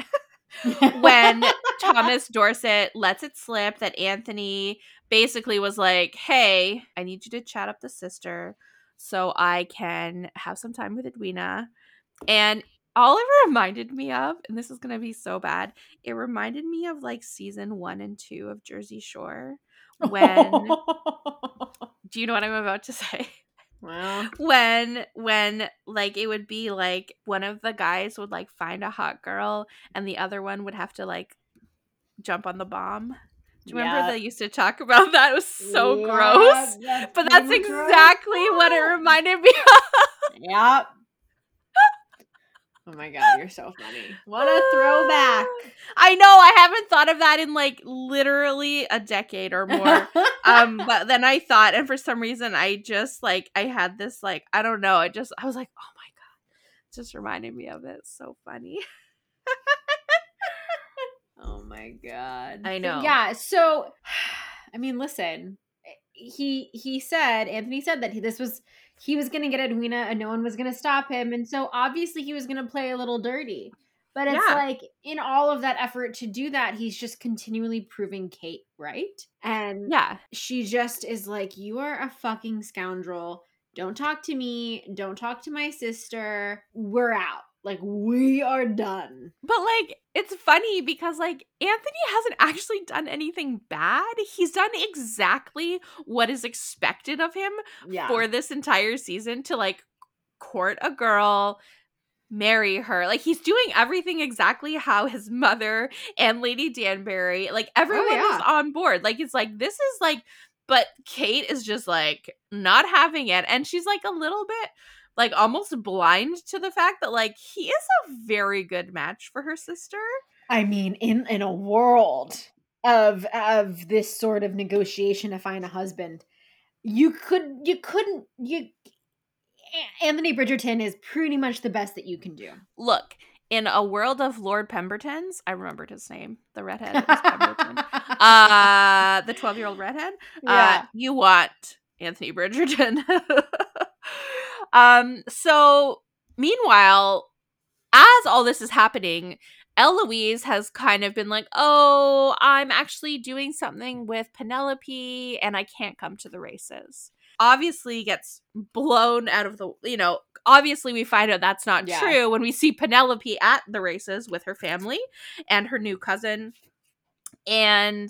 when Thomas Dorset lets it slip that Anthony basically was like, "Hey, I need you to chat up the sister so I can have some time with Edwina." And all it reminded me of, and this is going to be so bad, it reminded me of like season 1 and 2 of Jersey Shore when do you know what I'm about to say? Well, when when like it would be like one of the guys would like find a hot girl and the other one would have to like jump on the bomb Do you remember Yep. they used to talk about that? It was so Yep, gross. that's But that's pretty much what exactly it's what it reminded me of. Yep. Oh my god, you're so funny. What a throwback. I know, I haven't thought of that in like literally a decade or more. um, but then I thought, and for some reason I just like I had this like, I don't know, I just I was like, oh my god. It just reminded me of it. It's so funny. oh my god. I know. Yeah, so I mean, listen. He he said, Anthony said that he, this was he was going to get Edwina and no one was going to stop him and so obviously he was going to play a little dirty. But it's Yeah. like in all of that effort to do that, he's just continually proving Kate right. And Yeah. she just is like, You are a fucking scoundrel. Don't talk to me. Don't talk to my sister. We're out. Like, we are done. But like it's funny because like Anthony hasn't actually done anything bad. He's done exactly what is expected of him Yeah. for this entire season to like court a girl, marry her. Like he's doing everything exactly how his mother and Lady Danbury, like everyone oh, was yeah. on board. Like it's like this is like but Kate is just like not having it and she's like a little bit like almost blind to the fact that like he is a very good match for her sister. I mean, in in a world of of this sort of negotiation to find a husband, you could you couldn't you Anthony Bridgerton is pretty much the best that you can do. Look, in a world of Lord Pemberton's, I remembered his name, the redhead Pemberton. uh the 12 year old redhead uh you want anthony bridgerton um so meanwhile as all this is happening eloise has kind of been like oh i'm actually doing something with penelope and i can't come to the races obviously gets blown out of the you know obviously we find out that's not Yeah. true when we see penelope at the races with her family and her new cousin and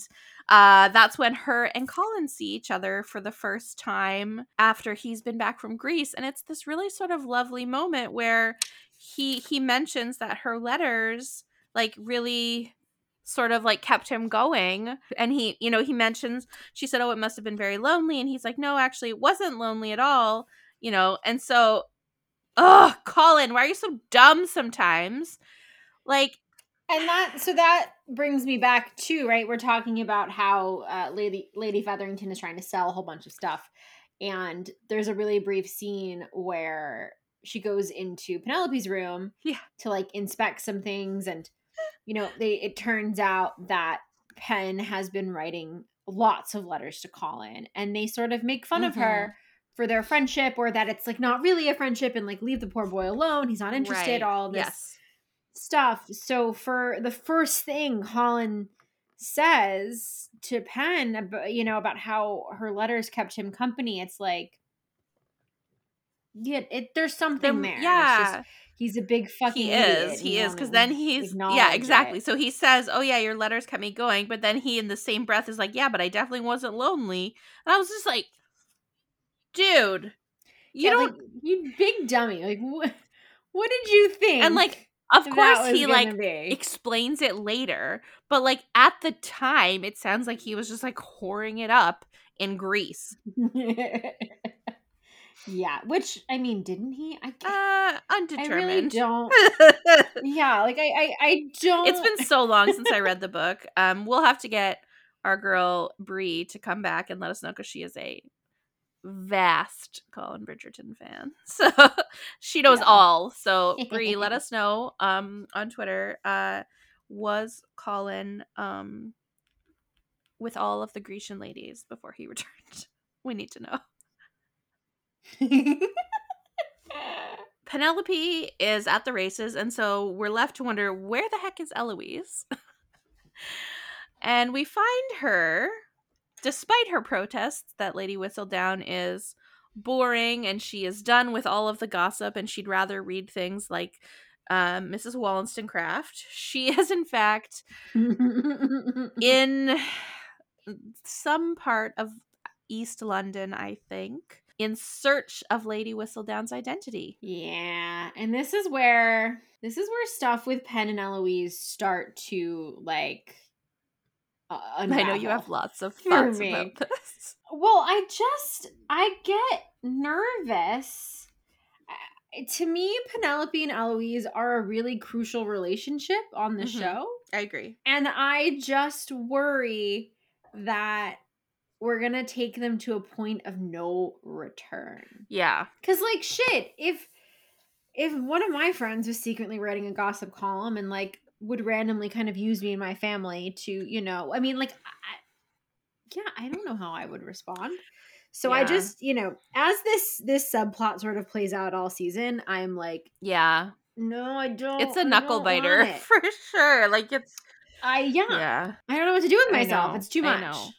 uh, that's when her and Colin see each other for the first time after he's been back from Greece, and it's this really sort of lovely moment where he he mentions that her letters like really sort of like kept him going and he you know he mentions she said oh it must have been very lonely and he's like no actually it wasn't lonely at all you know and so oh colin why are you so dumb sometimes? Like and that so that brings me back to right we're talking about how uh, lady lady featherington is trying to sell a whole bunch of stuff. And there's a really brief scene where she goes into penelope's room Yeah. to like inspect some things. And you know they it turns out that penn has been writing lots of letters to colin. And they sort of make fun of her for their friendship or that it's like not really a friendship and like leave the poor boy alone. He's not interested right, all this. Yes stuff. So for the first thing Colin says to Penn, about, you know, about how her letters kept him company, it's like, yeah, it there's something Then- there. Yeah just- he's a big fucking. he is he is because then he's yeah exactly it. so he says oh yeah your letters kept me going but then he in the same breath is like yeah but i definitely wasn't lonely and i was just like dude you Yeah, don't like, you big dummy. Like what? What did you think? and like of course he like be? explains it later but like at the time it sounds like he was just like whoring it up in greece yeah, which I mean, didn't he? I, uh I really don't. Yeah, like I, I, I don't. it's been so long since I read the book. Um, we'll have to get our girl Bree to come back and let us know because she is a vast Colin Bridgerton fan. So she knows Yeah. all. So Brie, let us know um on Twitter. Uh, was Colin um with all of the Grecian ladies before he returned? We need to know. Penelope is at the races, and so we're left to wonder where the heck is Eloise? and we find her, despite her protests that Lady Whistledown is boring and she is done with all of the gossip and she'd rather read things like um, Mrs. Wollstonecraft. She is, in fact, in some part of East London, I think, in search of Lady Whistledown's identity. Yeah, and this is where this is where stuff with Penn and Eloise start to like uh, I know you have lots of thoughts me. about this. Well, I just I get nervous. Uh, To me, Penelope and Eloise are a really crucial relationship on the Mhm. show, I agree. and I just worry that we're going to take them to a point of no return. Yeah. Cuz like shit, if if one of my friends was secretly writing a gossip column and like would randomly kind of use me and my family to, you know, I mean like I, yeah, I don't know how I would respond. So I just, you know, as this this subplot sort of plays out all season, I'm like, Yeah. no, I don't. It's a knuckle biter for sure. Like it's I yeah, yeah. I don't know what to do with myself. It's too I much. know.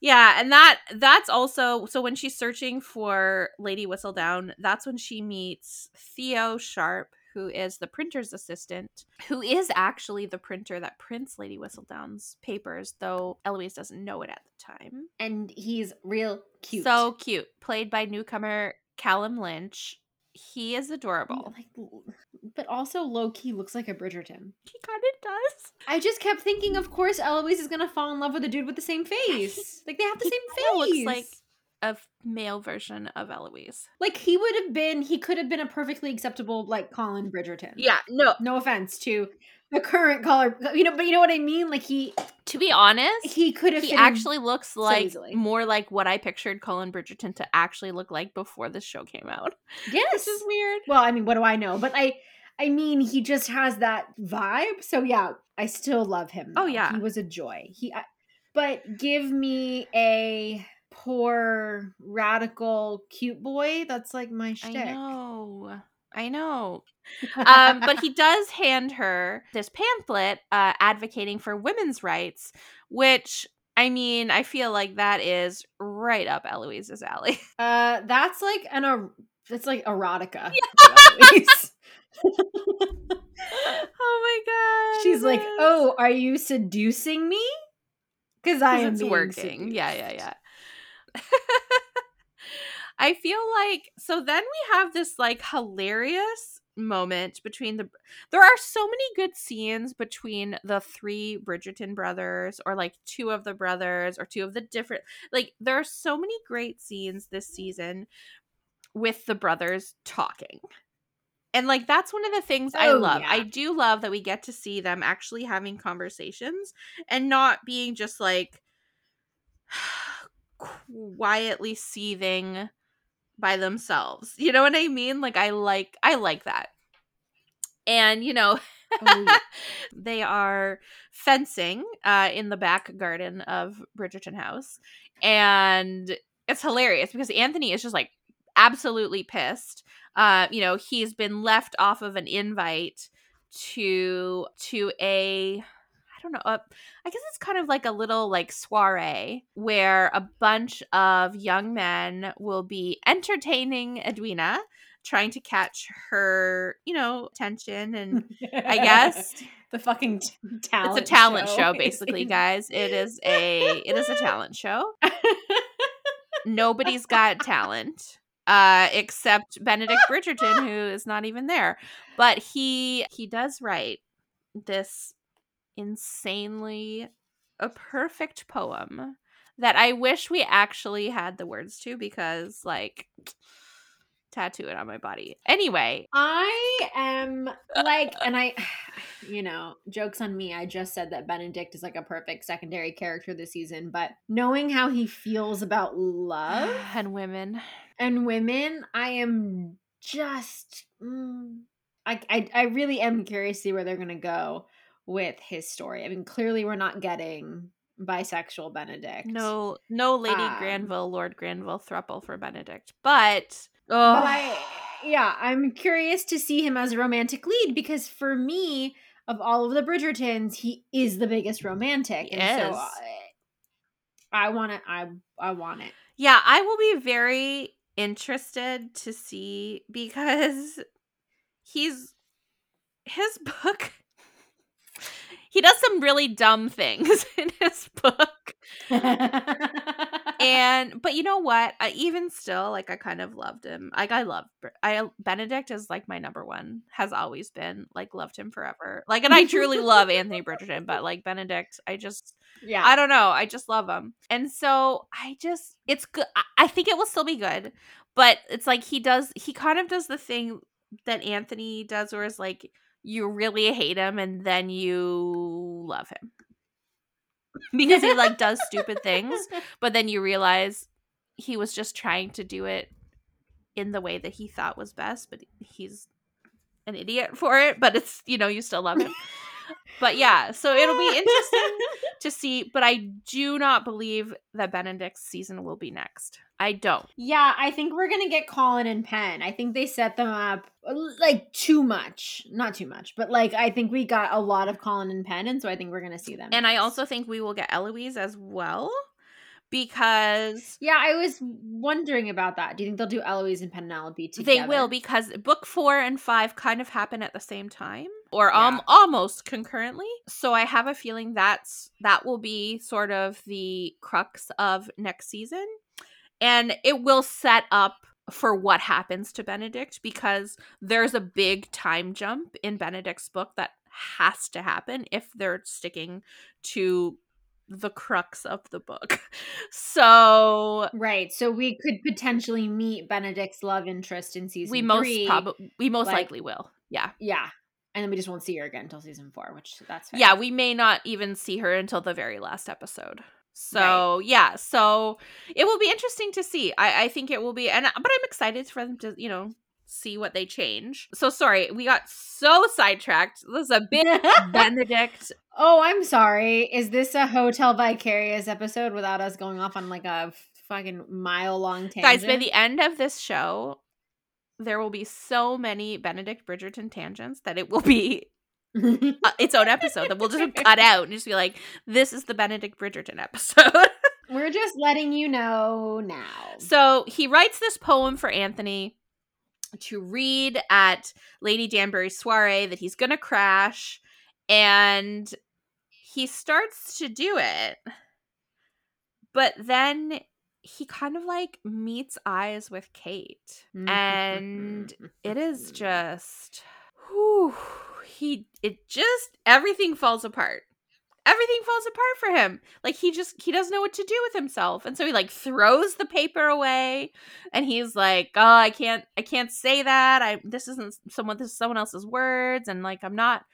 Yeah, and that that's also so when she's searching for Lady Whistledown, that's when she meets Theo Sharpe, who is the printer's assistant, who is actually the printer that prints Lady Whistledown's papers, though Eloise doesn't know it at the time. And he's real cute. So cute, played by newcomer Calam Lynch. He is adorable. like, but also low key looks like a Bridgerton. He kind of does. I just kept thinking, of course, Eloise is gonna fall in love with a dude with the same face. Like they have the He same face. looks like a male version of Eloise. like he would have been. He could have been a perfectly acceptable like Colin Bridgerton. Yeah, no. No offense to the current color, you know, but you know what I mean. Like he To be honest, he could have. he actually looks like easily. more like what I pictured Colin Bridgerton to actually look like before this show came out. yes. Which is weird. Well, I mean, what do I know? But I, I mean, he just has that vibe. So yeah, I still love him. Oh, yeah. he was a joy. He, I, but give me a poor radical cute boy. That's like my I shtick. know. I know. um, but he does hand her this pamphlet uh, advocating for women's rights, which I mean, I feel like that is right up Eloise's alley. uh, that's like an, er- that's like erotica. Eloise. oh my god. She's like, oh, are you seducing me? Because I am it's working. Yeah, yeah, yeah. I feel like so then we have this like hilarious moment between the there are so many good scenes between the three Bridgerton brothers or like two of the brothers or two of the different like there are so many great scenes this season with the brothers talking. And like that's one of the things I Oh, love. yeah. I do love that we get to see them actually having conversations and not being just like quietly seething by themselves. You know what I mean? Like I like I like that. And you know, Oh, they are fencing uh in the back garden of Bridgerton House. And it's hilarious because Anthony is just like absolutely pissed. Uh, you know, he's been left off of an invite to to a don't know, a, I guess it's kind of like a little like soiree where a bunch of young men will be entertaining Edwina, trying to catch her, you know, attention and I guess the fucking t- talent. it's a talent show, show, basically, guys. It is a it is a talent show. Nobody's got talent uh except Benedict Bridgerton who is not even there. But he he does write this insanely a perfect poem that I wish we actually had the words to because like tattoo it on my body. Anyway, I am like, and I, you know, jokes on me. I just said that Benedict is like a perfect secondary character this season, but knowing how he feels about love and women. and women, I am just, mm, I, I, I really am curious to see where they're gonna go with his story. I mean, clearly we're not getting bisexual Benedict. No, no Lady Um, Granville, Lord Granville thruple for Benedict. But But oh, I, yeah, I'm curious to see him as a romantic lead because for me, of all of the Bridgertons, he is the biggest romantic, He and is. so I, I want it. I I want it. yeah, I will be very interested to see because he's his book. He does some really dumb things in his book. and but you know what? I, even still, like I kind of loved him. Like I love I Benedict is like my number one. Has always been like loved him forever. Like and I truly love Anthony Bridgerton, but like Benedict, I just yeah. I don't know. I just love him. And so I just it's good. I, I think it will still be good, but it's like he does. He kind of does the thing that Anthony does, where it's like you really hate him and then you love him because he like does stupid things, but then you realize he was just trying to do it in the way that he thought was best, but he's an idiot for it, but it's you know, you still love him. but yeah, so it'll be interesting to see, but I do not believe that Benedict's season will be next. I don't. Yeah, I think we're gonna get Colin and Penn. I think they set them up uh, like too much. Not too much, but like I think we got a lot of Colin and Penn, and so I think we're gonna see them. And I also think we will get Eloise as well. Because yeah, I was wondering about that. Do you think they'll do Eloise and Penelope together? They will because book four and five kind of happen at the same time or yeah. um almost concurrently. So I have a feeling that's that will be sort of the crux of next season and it will set up for what happens to Benedict because there's a big time jump in Benedict's book that has to happen if they're sticking to the crux of the book. So right, so we could potentially meet Benedict's love interest in season. We most probably we most like, likely will. Yeah, yeah, and then we just won't see her again until season four, which that's fair. yeah. We may not even see her until the very last episode. So right. yeah, so it will be interesting to see. I, I think it will be, and but I'm excited for them to you know see what they change. So sorry, we got so sidetracked. This is a bit Benedict. Oh, I'm sorry. Is this a Hotel Vicarious episode without us going off on like a fucking mile long tangent? Guys, by the end of this show, there will be so many Benedict Bridgerton tangents that it will be uh, its own episode that we'll just cut out and just be like, this is the Benedict Bridgerton episode. We're just letting you know now. So he writes this poem for Anthony to read at Lady Danbury's soiree that he's going to crash. And he starts to do it. But then he kind of like meets eyes with Kate. and it is just. Whew, he it just everything falls apart everything falls apart for him like he just he doesn't know what to do with himself and so he like throws the paper away and he's like oh i can't i can't say that i this isn't someone this is someone else's words and like i'm not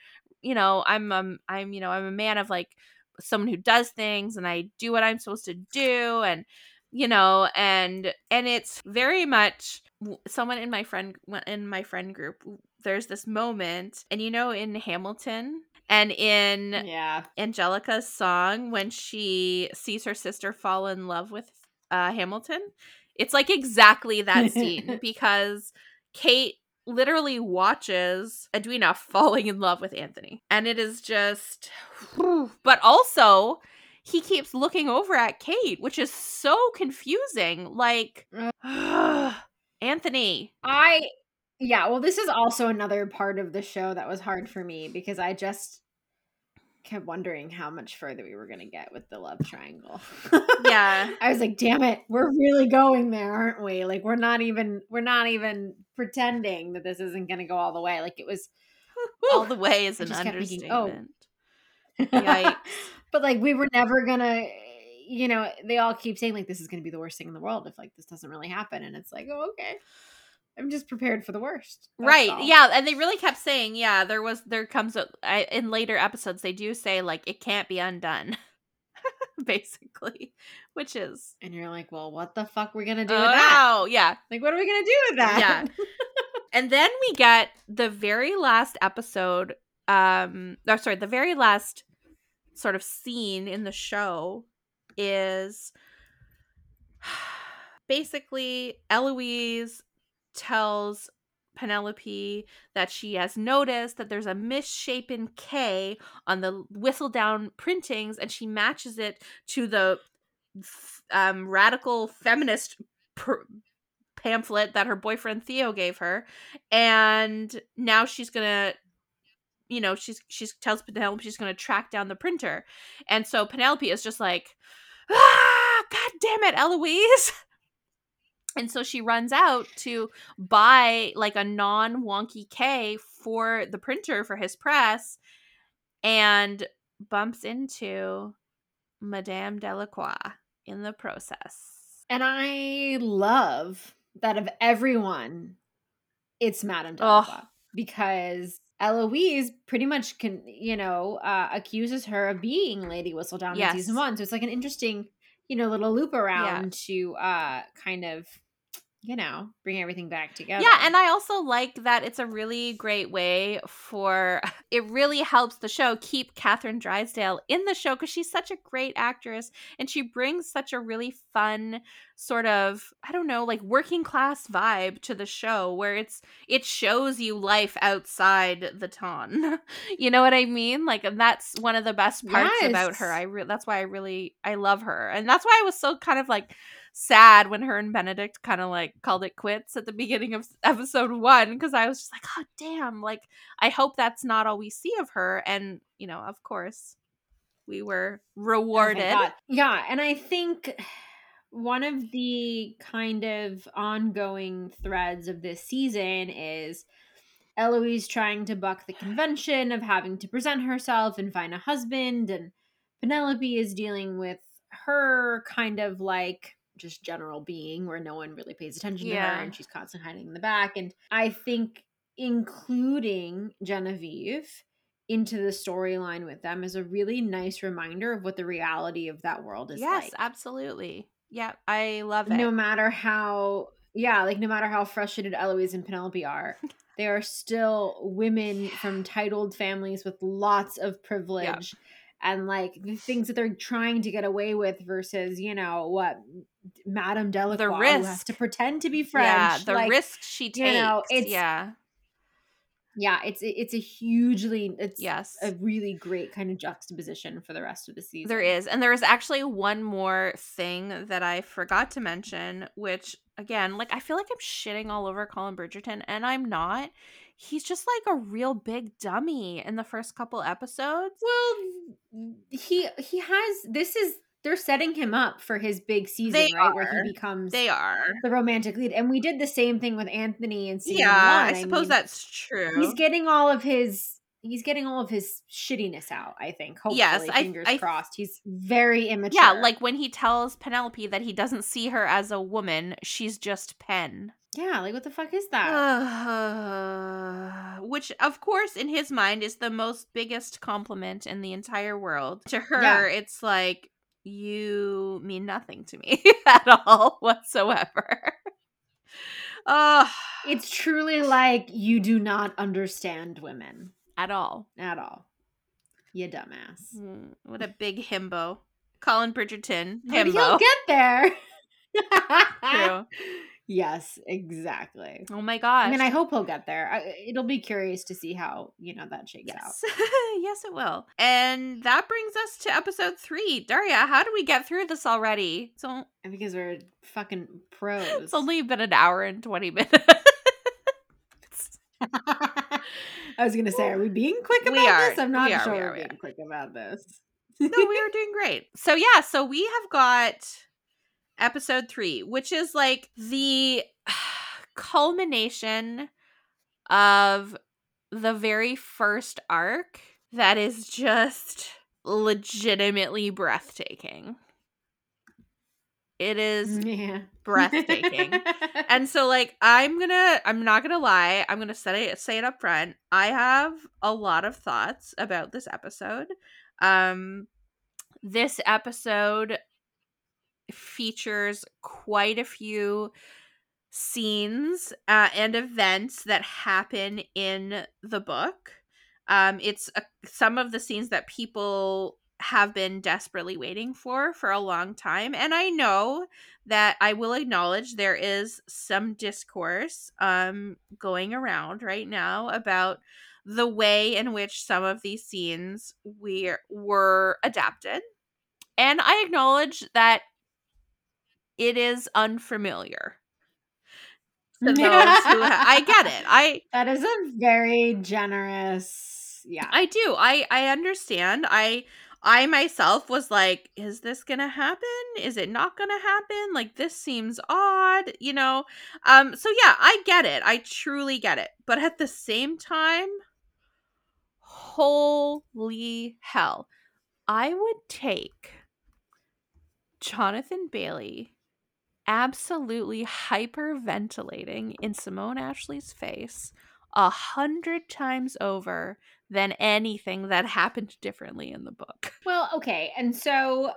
you know i'm um i'm you know i'm a man of like someone who does things and i do what i'm supposed to do and you know and and it's very much someone in my friend in my friend group there's this moment, and you know, in Hamilton and in yeah. Angelica's song when she sees her sister fall in love with uh, Hamilton, it's like exactly that scene because Kate literally watches Edwina falling in love with Anthony, and it is just, but also he keeps looking over at Kate, which is so confusing. Like, Anthony, I yeah, well, this is also another part of the show that was hard for me because I just kept wondering how much further we were going to get with the love triangle. yeah. I was like, "Damn it, we're really going there, aren't we? Like we're not even we're not even pretending that this isn't going to go all the way. Like it was all the way is an understatement. Thinking, oh. Yikes. But like we were never to you know, they all keep saying like this is to be the worst thing in the world if like this doesn't really happen and it's like, "Oh, okay." I'm just prepared for the worst. right. All. Yeah, and they really kept saying, yeah, there was there comes a, I, in later episodes they do say like it can't be undone. basically, which is And you're like, "Well, what the fuck we're going to do oh, with that?" Oh, yeah. Like what are we going to do with that? Yeah. and then we get the very last episode um or sorry, the very last sort of scene in the show is basically Eloise tells Penelope that she has noticed that there's a misshapen K on the Whistledown printings and she matches it to the um, radical feminist pamphlet that her boyfriend Theo gave her. And now she's going to you know, she's she tells Penelope she's going to track down the printer. And so Penelope is just like, "Ah, god damn it, Eloise. And so she runs out to buy like a non wonky K for the printer for his press and bumps into Madame Delacroix in the process. And I love that of everyone, it's Madame Oh. Delacroix because Eloise pretty much can, you know, uh, accuses her of being Lady Whistledown Yes. in season one. So it's like an interesting, you know, little loop around to uh kind of, you know, bring everything back together. Yeah, and I also like that it's a really great way for it really helps the show keep Kathryn Drysdale in the show because she's such a great actress and she brings such a really fun sort of I don't know like working class vibe to the show where it's it shows you life outside the ton. you know what I mean? Like and that's one of the best parts about her. I re- that's why I really I love her. And that's why I was so kind of like sad when her and Benedict kind of like called it quits at the beginning of episode one because I was just like, oh damn, like I hope that's not all we see of her. And you know, of course, we were Oh, rewarded. God. Yeah, and I think one of the kind of ongoing threads of this season is Eloise trying to buck the convention of having to present herself and find a husband, and Penelope is dealing with her kind of like just general being where no one really pays attention to her and she's constantly hiding in the back. And I think including Genevieve into the storyline with them is a really nice reminder of what the reality of that world is yes, like. absolutely. Yeah, I love it. No matter how, yeah, like no matter how frustrated Eloise and Penelope are, they are still women from titled families with lots of privilege. And like the things that they're trying to get away with versus, you know, what Madame Delacroix who has to pretend to be French. yeah, the like, risk she takes. you know, it's- yeah, Yeah, it's it's a hugely it's yes. a really great kind of juxtaposition for the rest of the season. There is. And there is actually one more thing that I forgot to mention, which, again, like, I feel like I'm shitting all over Colin Bridgerton, and I'm not. He's just like a real big dummy in the first couple episodes. Well, he he has this is they're setting him up for his big season, They right? Where he becomes They are. the romantic lead. And we did the same thing with Anthony in season Yeah, one. I suppose mean, that's true. he's getting all of his he's getting all of his shittiness out, I think. Hopefully, Yes, I- fingers I- crossed. He's very immature. yeah, like when he tells Penelope that he doesn't see her as a woman, she's just Pen. Yeah, like what the fuck is that? Which, of course, in his mind is the most biggest compliment in the entire world. To her, Yeah. it's like, you mean nothing to me at all whatsoever. Oh, it's truly like you do not understand women at all. at all. You dumbass. Mm, What a big himbo. Colin Bridgerton, But he'll get there. True. Yes, exactly. Oh my gosh. I mean, I hope he'll get there. I, it'll be curious to see how you know that shakes out. Yes. yes, it will. And that brings us to episode three. Daria, how do we get through this already? So Because we're fucking pros. it's only been an hour and 20 minutes. I was gonna say, are we being quick about We are. this? I'm not We are, sure we we are, are being quick about this. no, we are doing great. So yeah, so we have got episode three, which is like the culmination of the very first arc that is just legitimately breathtaking. It is yeah, breathtaking. and so like I'm gonna I'm not gonna lie, I'm gonna say it say it up front. I have a lot of thoughts about this episode. Um this episode features quite a few scenes uh, and events that happen in the book. Um, it's a, some of the scenes that people have been desperately waiting for for a long time, and I know that I will acknowledge there is some discourse um, going around right now about the way in which some of these scenes we were adapted, and I acknowledge that it is unfamiliar to those who ha- I get it. I that is a very generous. Yeah, I do. I I understand. I I myself was like, is this going to happen? Is it not going to happen? Like this seems odd, you know. Um so yeah, I get it. I truly get it. But at the same time, holy hell. I would take Jonathan Bailey absolutely hyperventilating in Simone Ashley's face a hundred times over than anything that happened differently in the book. Well, okay. And so uh,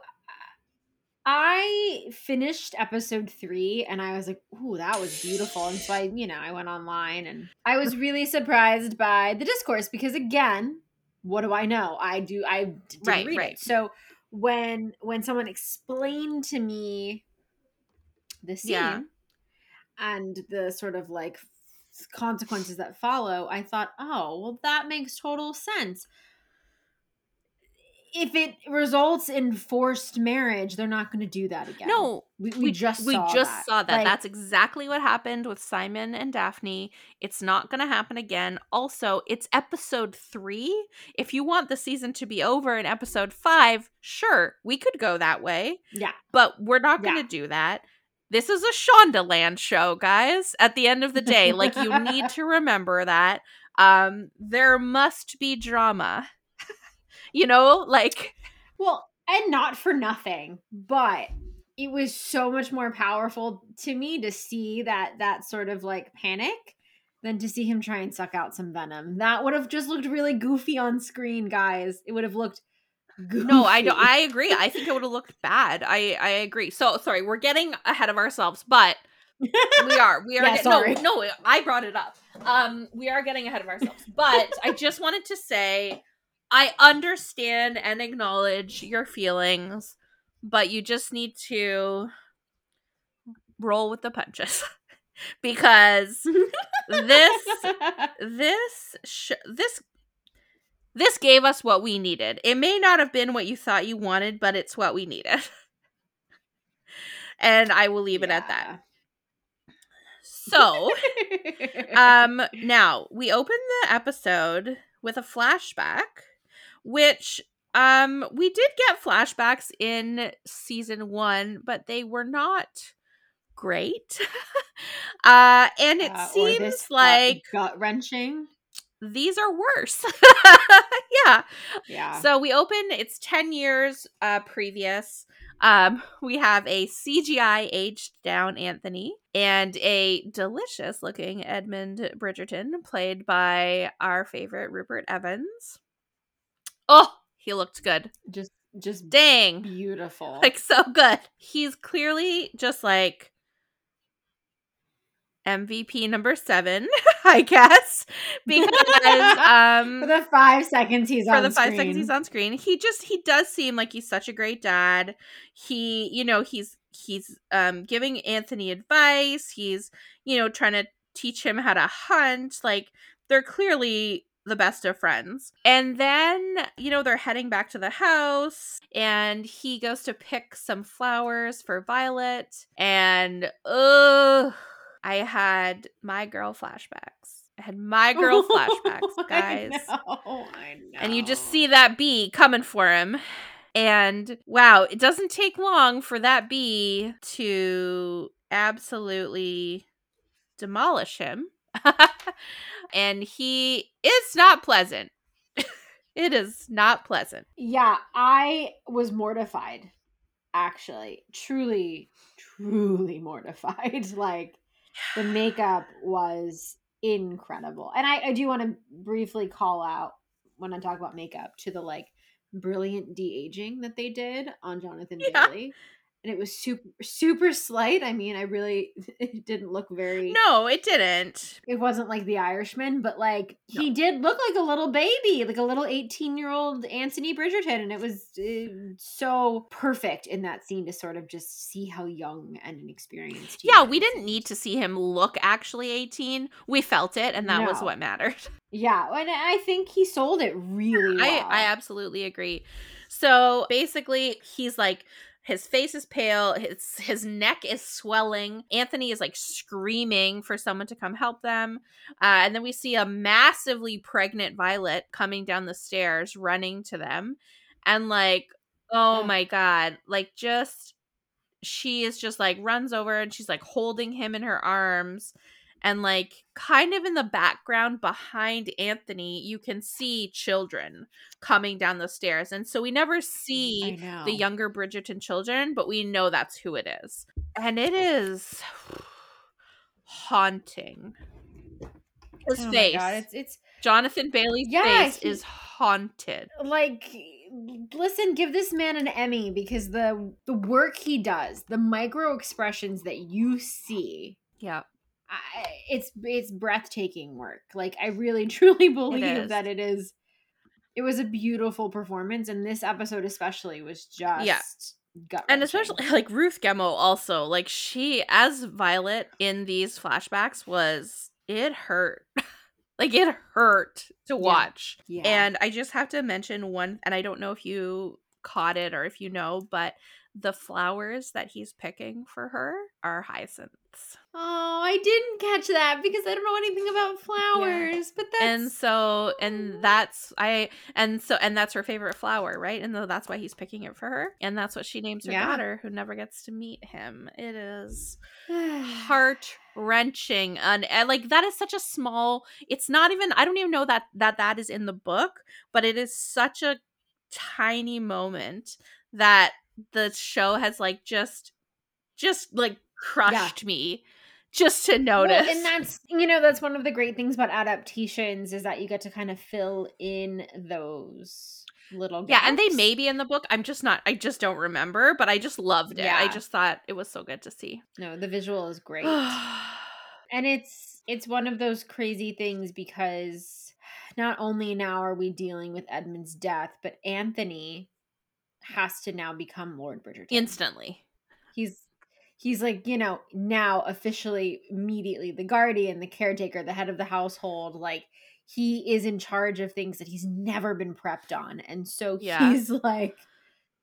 I finished episode three and I was like, ooh, that was beautiful. And so I, you know, I went online and I was really surprised by the discourse because again, what do I know? I do I didn't Right, read right. it. So when when someone explained to me the scene Yeah. and the sort of like consequences that follow, I thought, oh, well, that makes total sense. If it results in forced marriage, they're not going to do that again. No, we, we, just we saw just that. saw that. Like, That's exactly what happened with Simon and Daphne. It's not going to happen again. Also, it's episode 3. If you want the season to be over in episode 5, sure, we could go that way, yeah, but we're not going to Yeah. do that. This is a Shondaland show, guys. At the end of the day, like you need to remember that um there must be drama. you know, like Well, and not for nothing, but it was so much more powerful to me to see that that sort of like panic than to see him try and suck out some venom. That would have just looked really goofy on screen, guys. It would have looked goofy. No, I don't. I agree. I think it would have looked bad. I I agree. So sorry, we're getting ahead of ourselves, but we are. We are. Yeah, get- sorry. No, no, I brought it up. Um, we are getting ahead of ourselves, but I just wanted to say, I understand and acknowledge your feelings, but you just need to roll with the punches because this this sh- this this gave us what we needed. It may not have been what you thought you wanted, but it's what we needed. and I will leave it at that. So, um now, we open the episode with a flashback which um we did get flashbacks in season 1, but they were not great. uh and it Uh, seems like gut wrenching. These are worse. yeah. Yeah. So we open it's 10 years uh previous. Um we have a CGI aged down Anthony and a delicious looking Edmund Bridgerton played by our favorite Rupert Evans. Oh, he looked good. just just Dang. beautiful. Like so good. He's clearly just like MVP number 7, I guess, because um for the five seconds he's for on the five screen. seconds he's on screen he just he does seem like he's such a great dad. He you know he's he's um giving anthony advice. He's you know trying to teach him how to hunt. Like they're clearly the best of friends. And then you know they're heading back to the house and he goes to pick some flowers for violet. And ugh i had my girl flashbacks i had my girl flashbacks guys I know, I know. and you just see that bee coming for him. And wow, it doesn't take long for that bee to absolutely demolish him. and he it's not pleasant. it is not pleasant. Yeah, I was mortified. Actually, truly, truly mortified. like the makeup was incredible, and I, I do want to briefly call out when I talk about makeup to the like brilliant de aging that they did on Jonathan Yeah. Bailey. And it was super super slight. I mean, I really it didn't look very No, it didn't. it wasn't like the Irishman, but like he did look like a little baby, like a little 18 year old Anthony Bridgerton. And it was uh, so perfect in that scene to sort of just see how young and inexperienced. he Yeah, we didn't need to see him look actually 18. We felt it and that was what mattered. Yeah. And I think he sold it really well. I, I absolutely agree. So basically, he's like, his face is pale, his his neck is swelling. Anthony is like screaming for someone to come help them. Uh, and then we see a massively pregnant Violet coming down the stairs, running to them. and like oh my god like just she is just like runs over and she's like holding him in her arms and like kind of in the background behind Anthony you can see children coming down the stairs and so we never see the younger Bridgerton children but we know that's who it is. And it is haunting. His Oh my face. God, it's it's Jonathan Bailey's Yeah, face he- is haunted. Like listen give this man an emmy because the the work he does the micro expressions that you see yeah I, it's it's breathtaking work. Like i really truly believe is. that it is it was a beautiful performance and this episode especially was just gut and especially like Ruth Gemmell also like she as Violet in these flashbacks was it hurt. Like it hurt to watch. Yeah. And I just have to mention one and I don't know if you caught it or if you know but the flowers that he's picking for her are hyacinths oh i didn't catch that because i don't know anything about flowers but that's and so and that's I and so and that's her favorite flower right? And though that's why he's picking it for her. And that's what she names her Yeah. daughter who never gets to meet him. It is heart wrenching and, and like that is such a small it's not even i don't even know that that that is in the book but it is such a tiny moment that the show has like just just like crushed me just to notice Well, and that's you know that's one of the great things about adaptations is that you get to kind of fill in those little yeah and they may be in the book. I'm just not i just don't remember but i just loved it. I just thought it was so good to see. No the visual is great. And it's it's one of those crazy things because not only now are we dealing with Edmund's death but Anthony has to now become Lord Bridgerton. Instantly. He's he's like you know now officially immediately the guardian the caretaker the head of the household like he is in charge of things that he's never been prepped on and so Yeah. he's like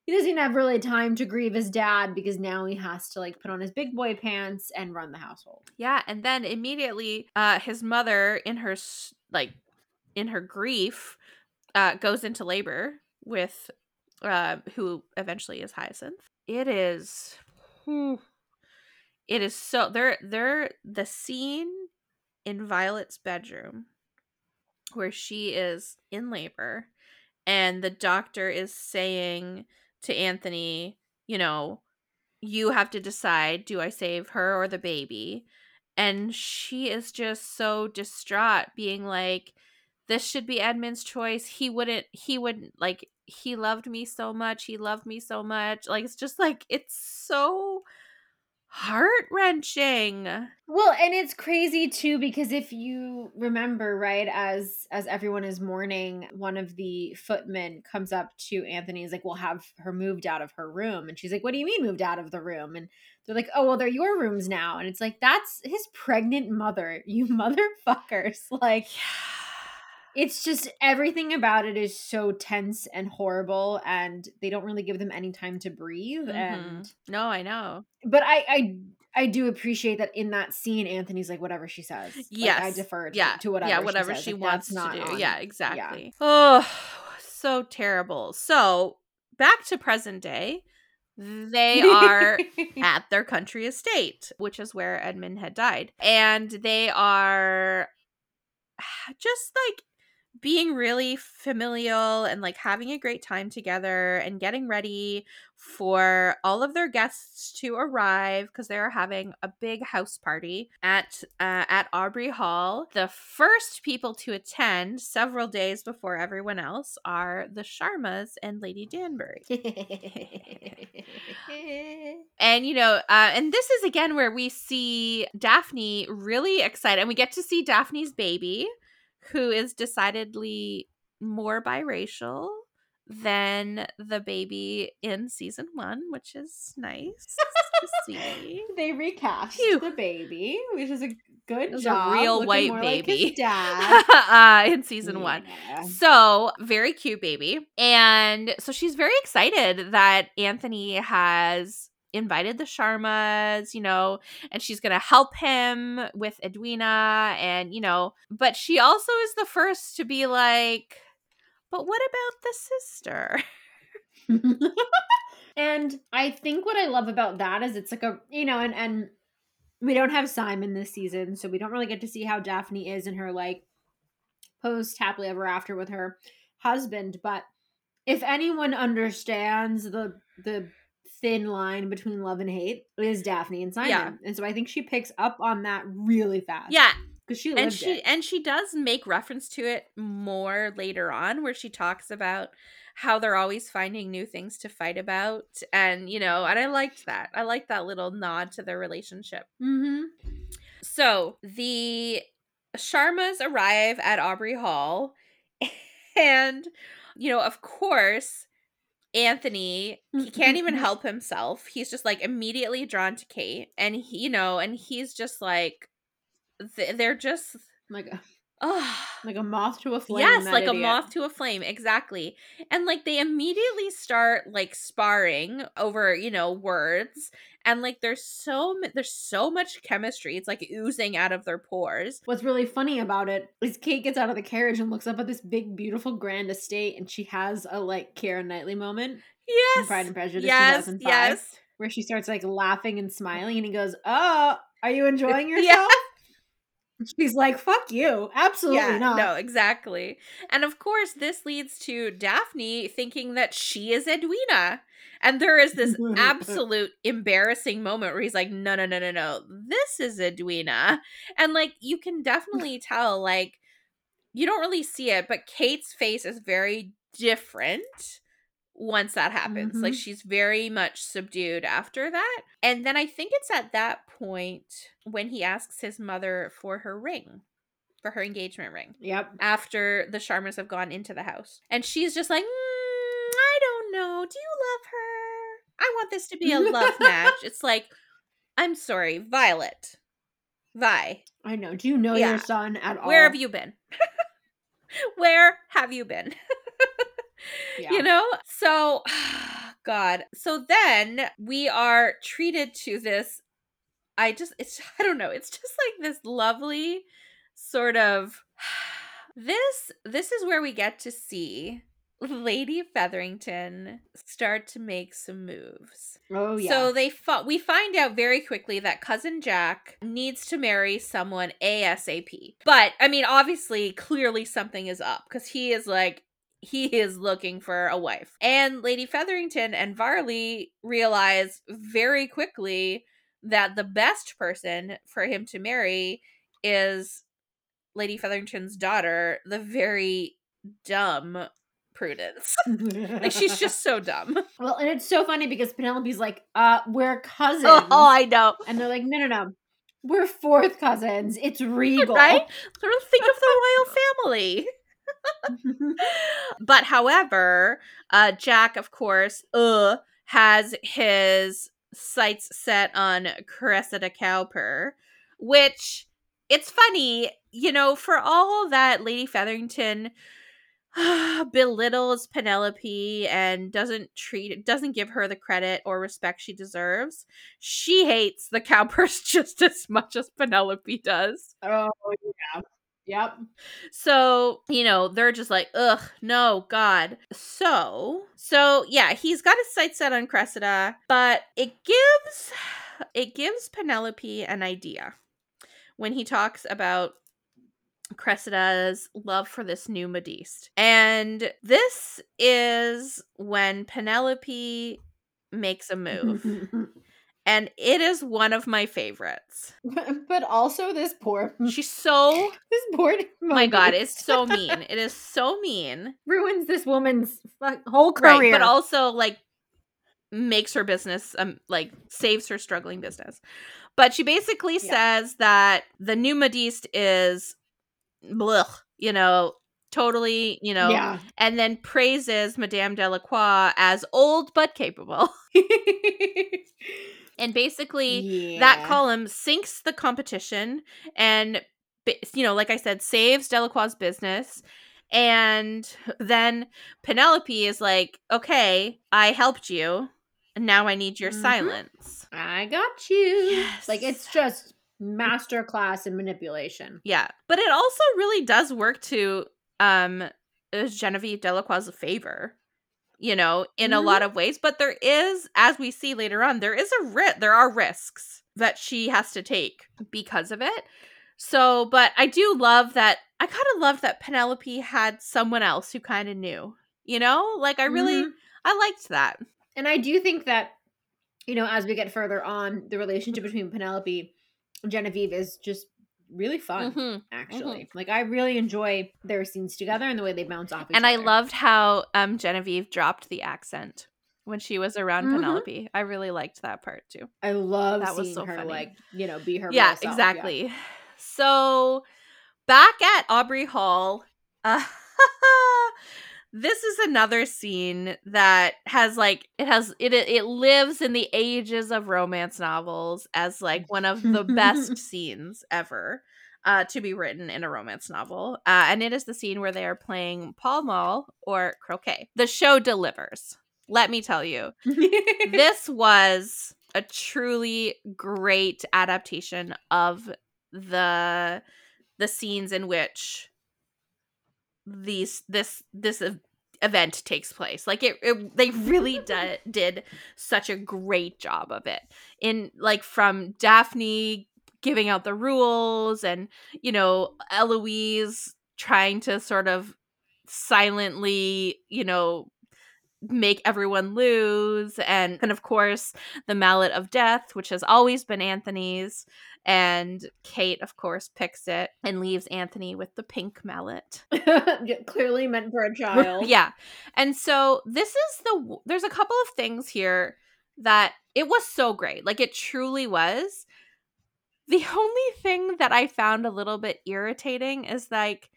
he doesn't have really time to grieve his dad because now he has to like put on his big boy pants and run the household Yeah, and then immediately, uh, his mother, in her s- like, in her grief, uh, goes into labor with, uh, who eventually is Hyacinth. It is, whew, it is so they're they're the scene in Violet's bedroom where she is in labor, and the doctor is saying to Anthony, you know, you have to decide do I save her or the baby? And she is just so distraught, being like, this should be Edmund's choice. He wouldn't, he wouldn't, like, he loved me so much. He loved me so much. Like, it's just like, it's so heart wrenching. Well, and it's crazy too because if you remember, right, as as everyone is mourning, one of the footmen comes up to Anthony. Is like, "We'll have her moved out of her room," and she's like, "What do you mean moved out of the room?" And they're like, "Oh, well, they're your rooms now." And it's like, "That's his pregnant mother, you motherfuckers!" Like, it's just everything about it is so tense and horrible, and they don't really give them any time to breathe. And Mhm. no, I know. but I, I I do appreciate that in that scene, Anthony's like whatever she says. Like, Yes. I defer to, Yeah. to whatever. yeah, she whatever says. she Like, wants to do. on- Yeah, exactly. Oh, so terrible. So back to present day. They are at their country estate, which is where Edmund had died. And they are just like being really familial and like having a great time together and getting ready for all of their guests to arrive because they are having a big house party at uh, at Aubrey Hall. The first people to attend several days before everyone else are the Sharmas and Lady Danbury. And you know, uh, and this is again where we see Daphne really excited, and we get to see Daphne's baby, who is decidedly more biracial than the baby in season one, which is nice to see. they recast Phew. the baby, which is a good was a job. real white more like baby. dad. uh, in season one. So, very cute baby. And so she's very excited that Anthony has invited the Sharmas, you know, and she's going to help him with Edwina. And, you know, but she also is the first to be like, but what about the sister? and I think what I love about that is it's like a you know, and and we don't have Simon this season, so we don't really get to see how Daphne is in her like post happily ever after with her husband. But if anyone understands the the thin line between love and hate, is Daphne and Simon. Yeah. And so I think she picks up on that really fast. Yeah, Because she and she it. and she does make reference to it more later on where she talks about how they're always finding new things to fight about and you know and i liked that i liked that little nod to their relationship Mm-hmm. so the sharmas arrive at aubrey hall and you know of course anthony he can't even mm-hmm. help himself. He's just like immediately drawn to kate and he, you know and he's just like th- they're just Like a oh like a moth to a flame. yes like a moth to a flame exactly. And like they immediately start like sparring over you know words and like there's so there's so much chemistry it's like oozing out of their pores. What's really funny about it is Kate gets out of the carriage and looks up at this big, beautiful, grand estate, and she has a like Keira Knightley moment yes Pride and Prejudice yes 2005, yes. where she starts like laughing and smiling, and he goes, "Oh, are you enjoying Yeah. Yourself?" She's like, "Fuck you, absolutely yeah, not." no, exactly. And of course, this leads to Daphne thinking that she is Edwina. And there is this absolute embarrassing moment where he's like, no, no, no, no, no, this is Edwina. And like, you can definitely tell, like, you don't really see it, but Kate's face is very different once that happens. Like, Mhm. she's very much subdued after that. And then I think it's at that point when he asks his mother for her ring, for her engagement ring Yep. after the Sharmas have gone into the house. And she's just like, "Mm, I don't know. Do you love her? I want this to be a love match. It's like, I'm sorry, Violet. Vi, I know. Do you know Yeah. your son at all? where have you been? where have you been? Yeah. You know? So, God. So then we are treated to this. I just, it's, I don't know. It's just like this lovely sort of. This, this is where we get to see Lady Featherington start to make some moves. Oh yeah. So they fo- we find out very quickly that cousin Jack needs to marry someone ASAP. But I mean obviously clearly something is up cuz he is like he is looking for a wife. And Lady Featherington and Varley realize very quickly that the best person for him to marry is Lady Featherington's daughter, the very dumb Prudence. like she's just so dumb. well, and it's so funny because Penelope's like, "Uh, we're cousins," Oh, I know. and they're like, "No, no, no, we're fourth cousins. It's regal, Right? Sort of think of the royal family. But however, uh Jack, of course, uh, has his sights set on Cressida Cowper, which it's funny, you know, for all that Lady Featherington belittles Penelope and doesn't treat doesn't give her the credit or respect she deserves. She hates the Cowpers just as much as Penelope does. oh yeah, yep. So, you know, they're just like, ugh, no, God. So, so yeah, he's got his sights set on Cressida, but it gives it gives Penelope an idea when he talks about Cressida's love for this new Modiste. And this is when Penelope makes a move. and it is one of my favorites. but also this poor, She's so this poor. my god, it's so mean. It is so mean. ruins this woman's whole career. Right, but also like makes her business um like saves her struggling business. But she basically Yeah. says that the new Modiste is blech, you know, totally, you know, yeah. and then praises Madame Delacroix as old but capable. And basically that column sinks the competition and you know like i said saves delacroix's business and then penelope is like okay i helped you and now i need your Mhm. silence I got you. Like it's just master class in manipulation. yeah but it also really does work to um uh, genevieve delacroix's favor you know, in a Mhm. lot of ways. But there is, as we see later on, there is a ri- there are risks that she has to take because of it. So, but I do love that. I kind of love that Penelope had someone else who kind of knew. You know, like I really, Mhm. I liked that. And I do think that, you know, as we get further on, the relationship between Penelope Genevieve is just really fun, Mhm. actually. Like, I really enjoy their scenes together and the way they bounce off each And I loved how um Genevieve dropped the accent when she was around Mhm. Penelope. I really liked that part too. I love That was so her, funny. like, you know, be her yeah, real self, yeah. exactly. So back at Aubrey Hall, uh, this is another scene that has like it has it it lives in the ages of romance novels as like one of the best scenes ever uh to be written in a romance novel uh and it is the scene where they are playing Pall Mall or croquet. The show delivers let me tell you. This was a truly great adaptation of the the scenes in which these this this event takes place. Like it, it they really did did such a great job of it. In like from daphne giving out the rules and you know eloise trying to sort of silently you know make everyone lose and and of course the mallet of death which has always been anthony's and kate of course picks it and leaves anthony with the pink mallet. Clearly meant for a child. yeah. And so this is the there's a couple of things here that it was so great. Like it truly was. The only thing that i found a little bit irritating is like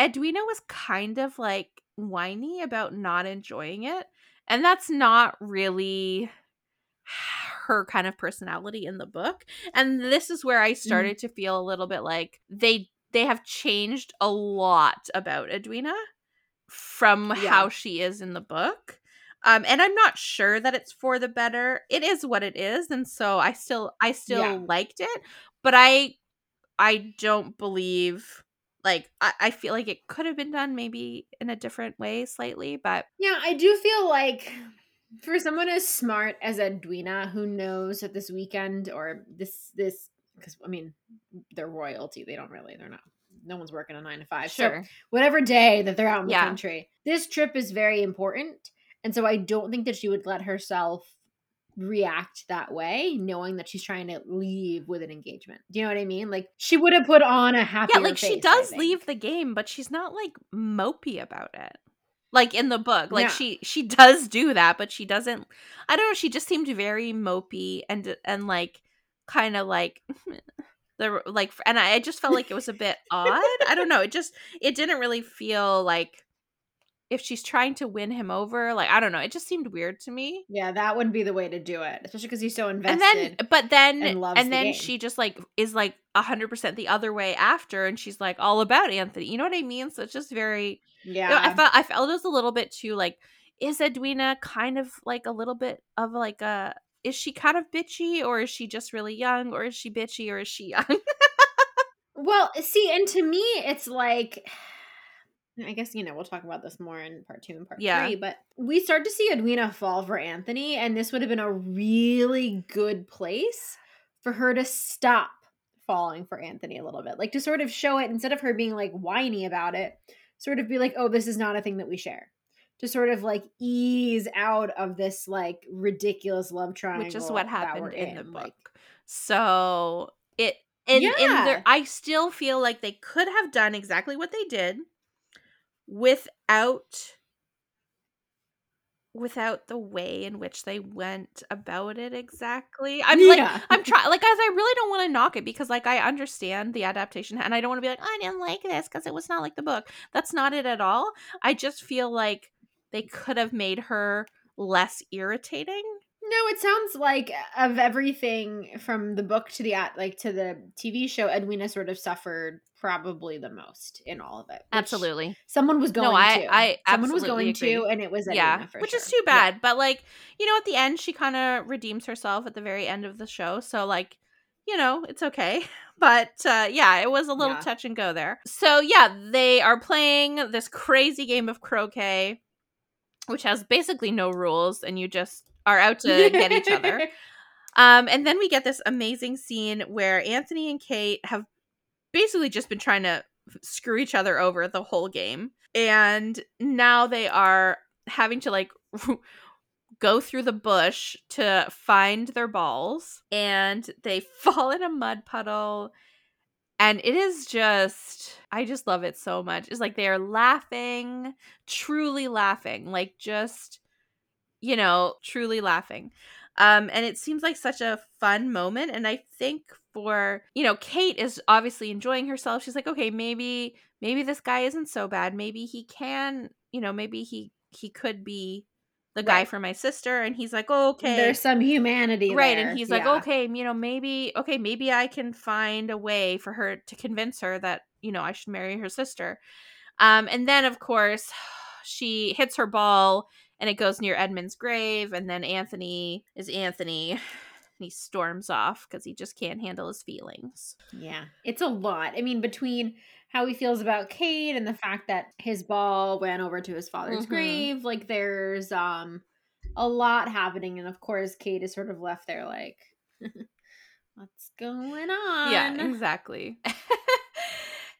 edwina was kind of like whiny about not enjoying it. And that's not really her kind of personality in the book and this is where i started to feel a little bit like they they have changed a lot about edwina from Yeah. how she is in the book um and i'm not sure that it's for the better it is what it is and so i still i still Yeah. liked it but i i don't believe like I, I feel like it could have been done maybe in a different way slightly but Yeah, I do feel like for someone as smart as Edwina who knows that this weekend or this this because I mean they're royalty, they don't really they're not no one's working a nine to five. So sure whatever day that they're out in Yeah. the country, this trip is very important, and so I don't think that she would let herself react that way, knowing that she's trying to leave with an engagement. Do you know what I mean? Like she would have put on a happy. yeah like she does leave the game but she's not like mopey about it like in the book like Yeah. she she does do that but she doesn't i don't know she just seemed very mopey and and like kind of like the like and I, I just felt like it was a bit odd i don't know it just it didn't really feel like if she's trying to win him over like i don't know it just seemed weird to me Yeah, that wouldn't be the way to do it, especially because he's so invested. and then but then and and, the then she just like is like 100% the other way after and she's like all about anthony you know what i mean so it's just very yeah, you know, I felt I felt it was a little bit too like is Edwina kind of like a little bit of like a is she kind of bitchy or is she just really young or is she bitchy or is she young? Well, eh, see, and to me, it's like, I guess you know we'll talk about this more in part two and part Yeah. three. But we start to see Edwina fall for Anthony, and this would have been a really good place for her to stop falling for Anthony a little bit, like to sort of show it instead of her being like whiny about it, sort of be like, oh, this is not a thing that we share. To sort of like ease out of this like ridiculous love triangle, which is what happened we're in the book. like- so it and in Yeah. there I still feel like they could have done exactly what they did without without the way in which they went about it exactly. I'm like I'm trying like as I really don't want to knock it because like I understand the adaptation and I don't want to be like I didn't like this because it was not like the book. That's not it at all. I just feel like they could have made her less irritating. No, it sounds like of everything from the book to the at like to the TV show, Edwina sort of suffered probably the most in all of it. Absolutely. someone was going No, I- to. I someone was going to, and it was Edwina yeah, which sure. is too bad. But like, you know, at the end, she kind of redeems herself at the very end of the show. So like, you know, it's okay. But uh, yeah, it was a little Yeah. touch and go there. So yeah, they are playing this crazy game of croquet. which has basically no rules and you just are out to get each other. Um, and then we get this amazing scene where Anthony and Kate have basically just been trying to screw each other over the whole game. And now they are having to like go through the bush to find their balls and they fall in a mud puddle and it is just i just love it so much it's like they are laughing truly laughing like just you know truly laughing. Um and it seems like such a fun moment and i think for you know kate is obviously enjoying herself. She's like okay maybe maybe this guy isn't so bad. Maybe he can you know maybe he he could be the guy Right. for my sister. And he's like oh, okay. There's some humanity right there. and he's like okay you know maybe okay maybe i can find a way for her to convince her that you know i should marry her sister. Um and then of course she hits her ball and it goes near edmund's grave and then anthony is anthony and he storms off because he just can't handle his feelings Yeah, it's a lot. I mean, between how he feels about Kate and the fact that his ball went over to his father's Mhm. grave, like there's um a lot happening, and of course, Kate is sort of left there like, what's going on? yeah exactly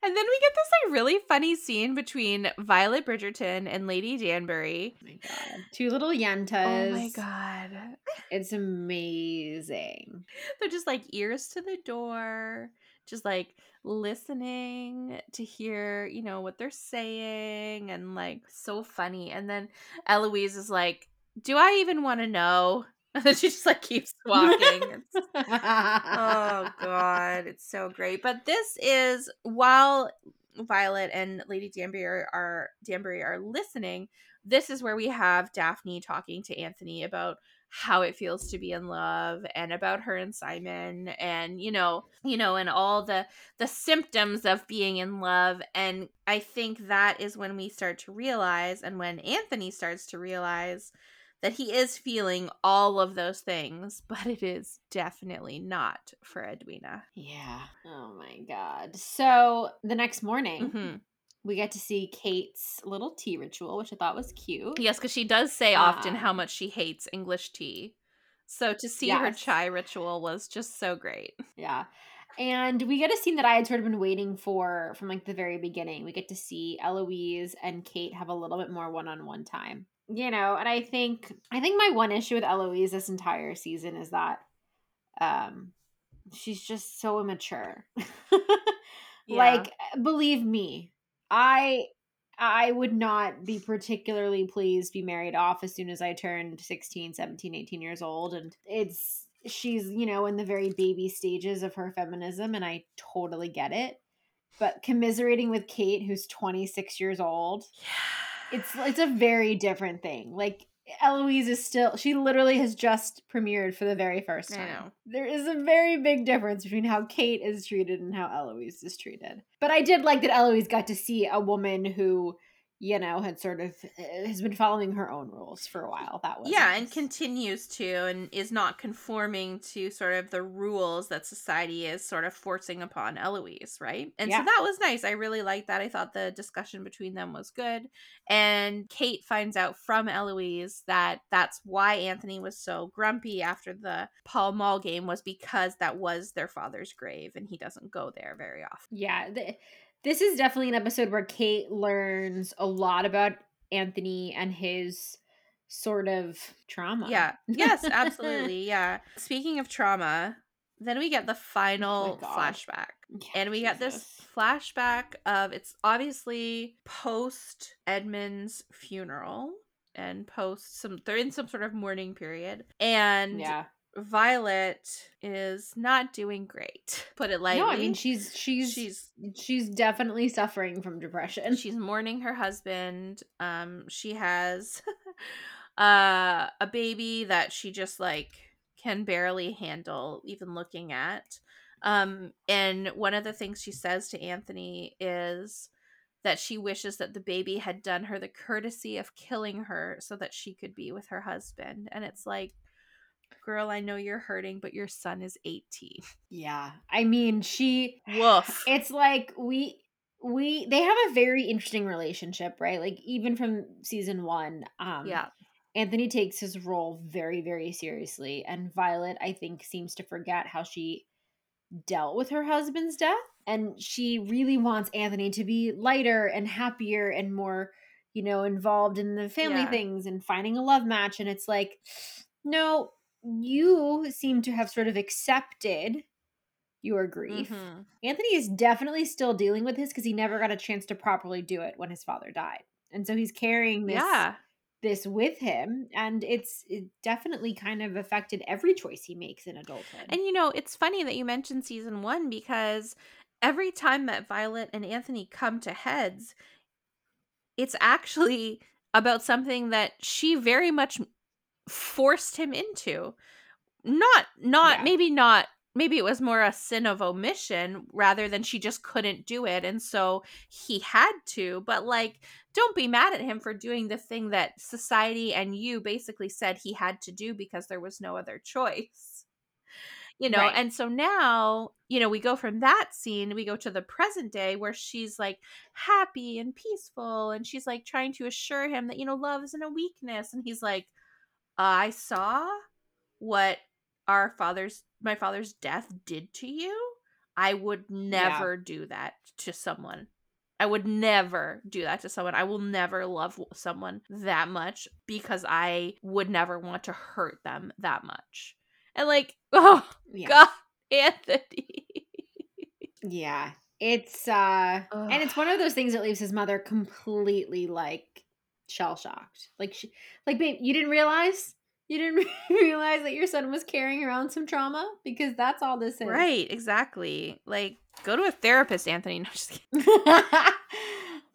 and then we get this like really funny scene between violet bridgerton and lady danbury. Oh my god, two little yentas. oh my god. It's amazing. they're just like ears to the door just like listening to hear you know what they're saying and like so funny. And then eloise is like do i even want to know and then she just like keeps walking oh god it's so great. But this is while violet and lady danbury are, are danbury are listening this is where we have daphne talking to anthony about how it feels to be in love and about her and simon and you know you know and all the the symptoms of being in love. And i think that is when we start to realize and when anthony starts to realize that he is feeling all of those things but it is definitely not for edwina Yeah. Oh my god. So the next morning, Mhm. we get to see Kate's little tea ritual, which I thought was cute. yes because she does say often Um, how much she hates english tea so to see her chai ritual was just so great Yeah. And we get a scene that I had sort of been waiting for from like the very beginning. We get to see Eloise and Kate have a little bit more one-on-one time. You know, and I think I think my one issue with Eloise this entire season is that um she's just so immature. like believe me, I I would not be particularly pleased to be married off as soon as I turned 16, 17, 18 years old and it's she's, you know, in the very baby stages of her feminism and I totally get it. But commiserating with Kate who's 26 years old, it's it's a very different thing. Like Eloise is still she literally has just premiered for the very first time. There is a very big difference between how Kate is treated and how Eloise is treated. But I did like that Eloise got to see a woman who, you know, had sort of uh, has been following her own rules for a while. That was yeah and continues to and is not conforming to sort of the rules that society is sort of forcing upon eloise right? And Yeah. so that was nice. I really liked that. I thought the discussion between them was good. And kate finds out from eloise that that's why anthony was so grumpy after the pall mall game was because that was their father's grave and he doesn't go there very often. Yeah, th- this is definitely an episode where Kate learns a lot about Anthony and his sort of trauma. yeah yes absolutely yeah speaking of trauma then we get the oh final God. flashback Yeah, and we get this flashback of it's obviously post Edmund's funeral and post some they're in some sort of mourning period and Yeah. Violet is not doing great. Put it lightly. no, I mean she's she's she's she's definitely suffering from depression. she's mourning her husband. Um she has uh a baby that she just like can barely handle even looking at. Um and one of the things she says to Anthony is that she wishes that the baby had done her the courtesy of killing her so that she could be with her husband. And it's like, girl, I know you're hurting, but your son is 18. Yeah. I mean, she Woof. it's like we we they have a very interesting relationship, right? Like even from season 1, um Yeah. Anthony takes his role very very seriously and Violet I think seems to forget how she dealt with her husband's death and she really wants Anthony to be lighter and happier and more you know involved in the family Yeah. things and finding a love match and it's like no you seem to have sort of accepted your grief Mhm. Anthony is definitely still dealing with this because he never got a chance to properly do it when his father died. And so he's carrying this Yeah. this with him and it's it definitely kind of affected every choice he makes in adulthood. And you know, it's funny that you mentioned season one because every time that Violet and Anthony come to heads, it's actually about something that she very much forced him into. Not, not, Yeah. maybe not, maybe it was more a sin of omission rather than she just couldn't do it. And so he had to. But like, don't be mad at him for doing the thing that society and you basically said he had to do because there was no other choice you know Right. and so now you know we go from that scene we go to the present day where she's like happy and peaceful and she's like trying to assure him that you know love isn't a weakness and he's like i saw what our father's my father's death did to you i would never do that to someone i would never do that to someone i will never love someone that much because i would never want to hurt them that much and like oh yeah. God, Anthony. Yeah. It's uh and it's one of those things that leaves his mother completely like shell shocked. Like she like babe, you didn't realize? You didn't realize that your son was carrying around some trauma because that's all this is. right, exactly. Like, go to a therapist, Anthony. No, just kidding.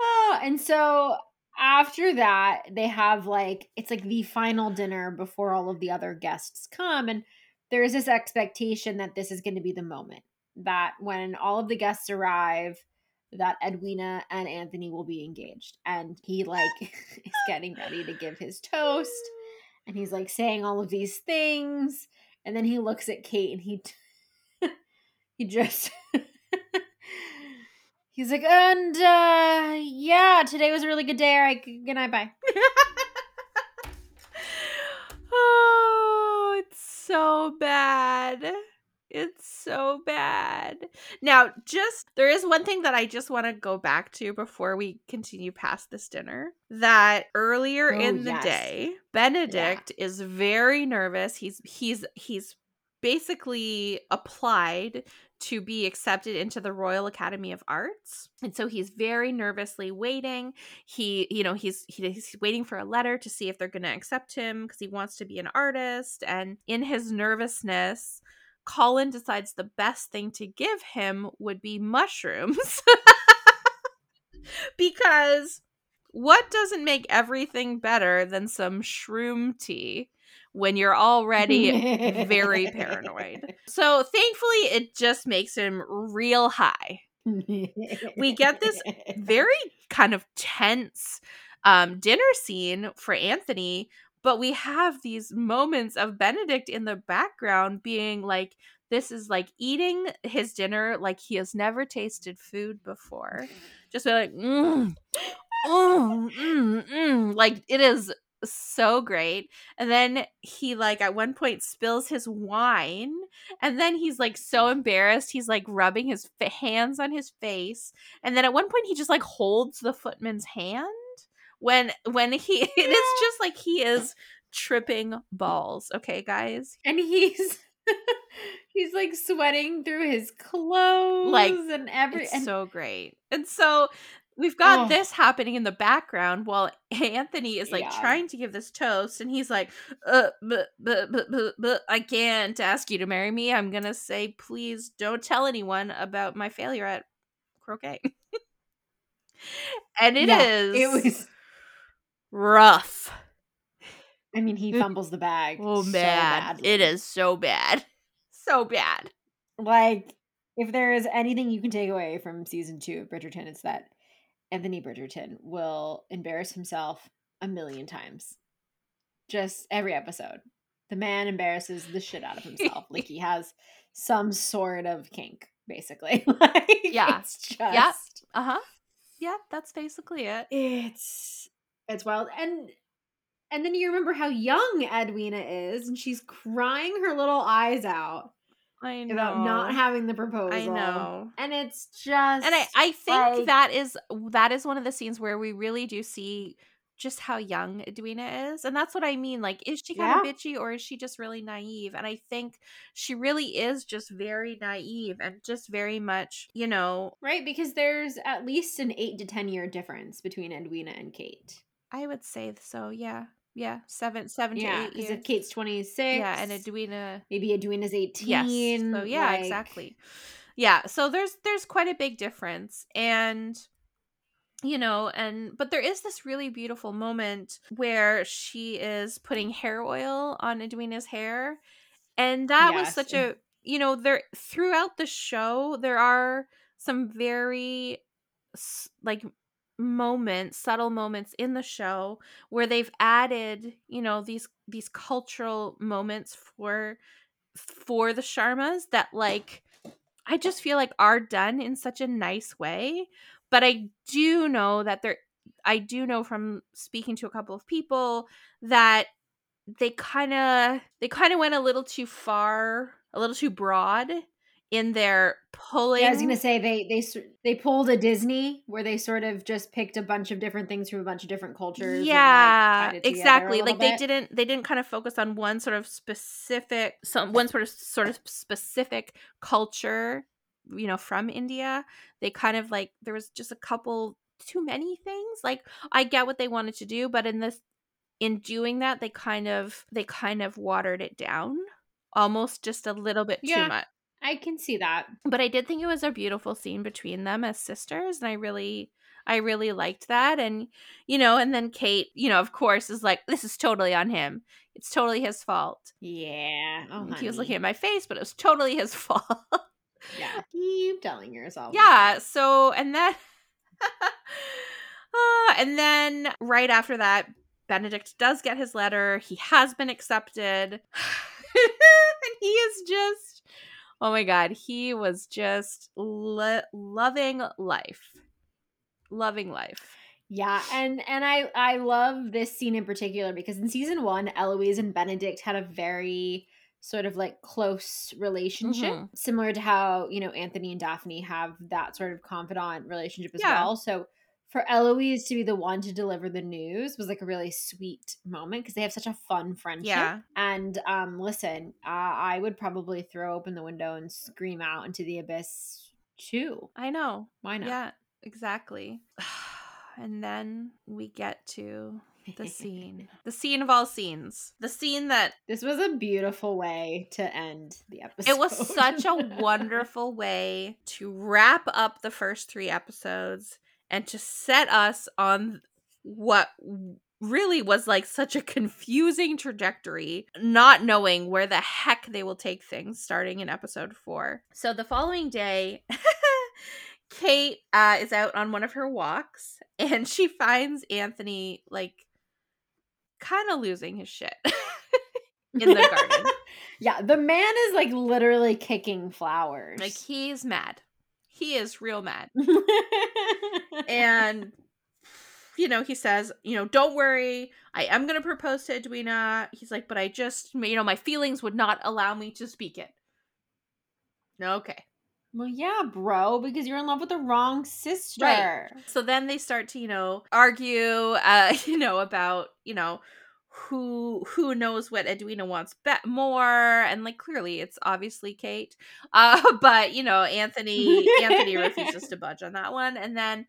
oh, and so after that, they have like it's like the final dinner before all of the other guests come, and there is this expectation that this is going to be the moment that when all of the guests arrive, that Edwina and Anthony will be engaged, and he like is getting ready to give his toast, and he's like saying all of these things, and then he looks at Kate and he he just he's like and uh yeah today was a really good day. All right good night bye. Oh, it's so bad. It's so bad. Now, just there is one thing that I just want to go back to before we continue past this dinner. That earlier Oh, in the yes. day, Benedict is very nervous. He's he's he's basically applied to be accepted into the Royal Academy of Arts. And so he's very nervously waiting. He, you know, he's he's waiting for a letter to see if they're going to accept him because he wants to be an artist. And in his nervousness, Colin decides the best thing to give him would be mushrooms. because what doesn't make everything better than some shroom tea when you're already very paranoid? So thankfully, it just makes him real high. We get this very kind of tense um, dinner scene for Anthony, but we have these moments of Benedict in the background being like, this is like eating his dinner like he has never tasted food before. Just be like, mm, mm, mm, mm. like it is so great. And then he like at one point spills his wine, and then he's like so embarrassed. He's like rubbing his fa- hands on his face, and then at one point he just like holds the footman's hand when when he it is just like he is tripping balls. Okay, guys. and he's he's like sweating through his clothes Like, and every and so great. And so we've got Oh. this happening in the background while Anthony is like Yeah. trying to give this toast and he's like, uh, but, but, but, but, but I can't ask you to marry me. I'm going to say, please don't tell anyone about my failure at croquet. and it is Yeah, it was rough. I mean he fumbles the bag Oh, so man. badly. it is so bad. So bad. like if there is anything you can take away from season two of Bridgerton, it's that Anthony Bridgerton will embarrass himself a million times. Just every episode. The man embarrasses the shit out of himself. like he has some sort of kink, basically. like Yeah. it's just Yeah. Uh huh. yeah, that's basically it. It's it's wild. And and then you remember how young Edwina is, and she's crying her little eyes out I know. about not having the proposal. I know. And it's just And I, I think like- that is that is one of the scenes where we really do see just how young Edwina is. And that's what I mean. Like, is she kind of bitchy or is she just really naive? And I think she really is just very naive and just very much, you know, right because there's at least an eight to ten year difference between Edwina and Kate. I would say so. Yeah. Yeah. Seven, seven Yeah, to eight if Kate's twenty six, yeah. And Edwina maybe Edwina's eighteen. Yes. So yeah, like- exactly. Yeah. So there's there's quite a big difference. And you know, and but there is this really beautiful moment where she is putting hair oil on Edwina's hair. And that was such a you know, there throughout the show there are some very like moments subtle moments in the show where they've added you know these these cultural moments for for the sharmas that like i just feel like are done in such a nice way but i do know that there i do know from speaking to a couple of people that they kind of they kind of went a little too far a little too broad in their pulling Yeah, I was gonna say they they they pulled a Disney where they sort of just picked a bunch of different things from a bunch of different cultures. like, yeah tied it together a exactly like they didn't they didn't kind of focus on one sort of specific some one sort of sort of specific culture you know from india they kind of like there was just a couple too many things like i get what they wanted to do but in this in doing that they kind of they kind of watered it down almost just a little bit Yeah. too much I can see that. but I did think it was a beautiful scene between them as sisters, and I really, I really liked that. And you know, and then Kate, you know, of course, is like, "This is totally on him. It's totally his fault." Yeah. Oh, he was looking at my face, but it was totally his fault. Yeah. Keep telling yourself. yeah. So, and then, uh, and then right after that, Benedict does get his letter. He has been accepted, and he is just Oh my god, he was just lo- loving life. Loving life. Yeah, and and I I love this scene in particular because in season 1 Eloise and Benedict had a very sort of like close relationship Mhm. similar to how, you know, Anthony and Daphne have that sort of confidant relationship as Yeah. well. So for Eloise to be the one to deliver the news was like a really sweet moment because they have such a fun friendship. Yeah. And um, listen, uh, I would probably throw open the window and scream out into the abyss too. I know. Why not? Yeah, exactly. And then we get to the scene. the scene of all scenes. The scene that This was a beautiful way to end the episode. it was such a wonderful way to wrap up the first three episodes and to set us on what really was like such a confusing trajectory, not knowing where the heck they will take things starting in episode four. So the following day, Kate uh, is out on one of her walks and she finds Anthony like kind of losing his shit in the garden. yeah, the man is like literally kicking flowers. Like he's mad. He is real mad. And you know, he says, you know, don't worry. I am going to propose to Edwina. He's like, but I just, you know, my feelings would not allow me to speak it. Okay. well, yeah, bro, because you're in love with the wrong sister. Right. So then they start to, you know, argue, uh, you know, about, you know, who who knows what Edwina wants be- more and like clearly it's obviously Kate. Uh but, you know, Anthony Anthony refuses to budge on that one and then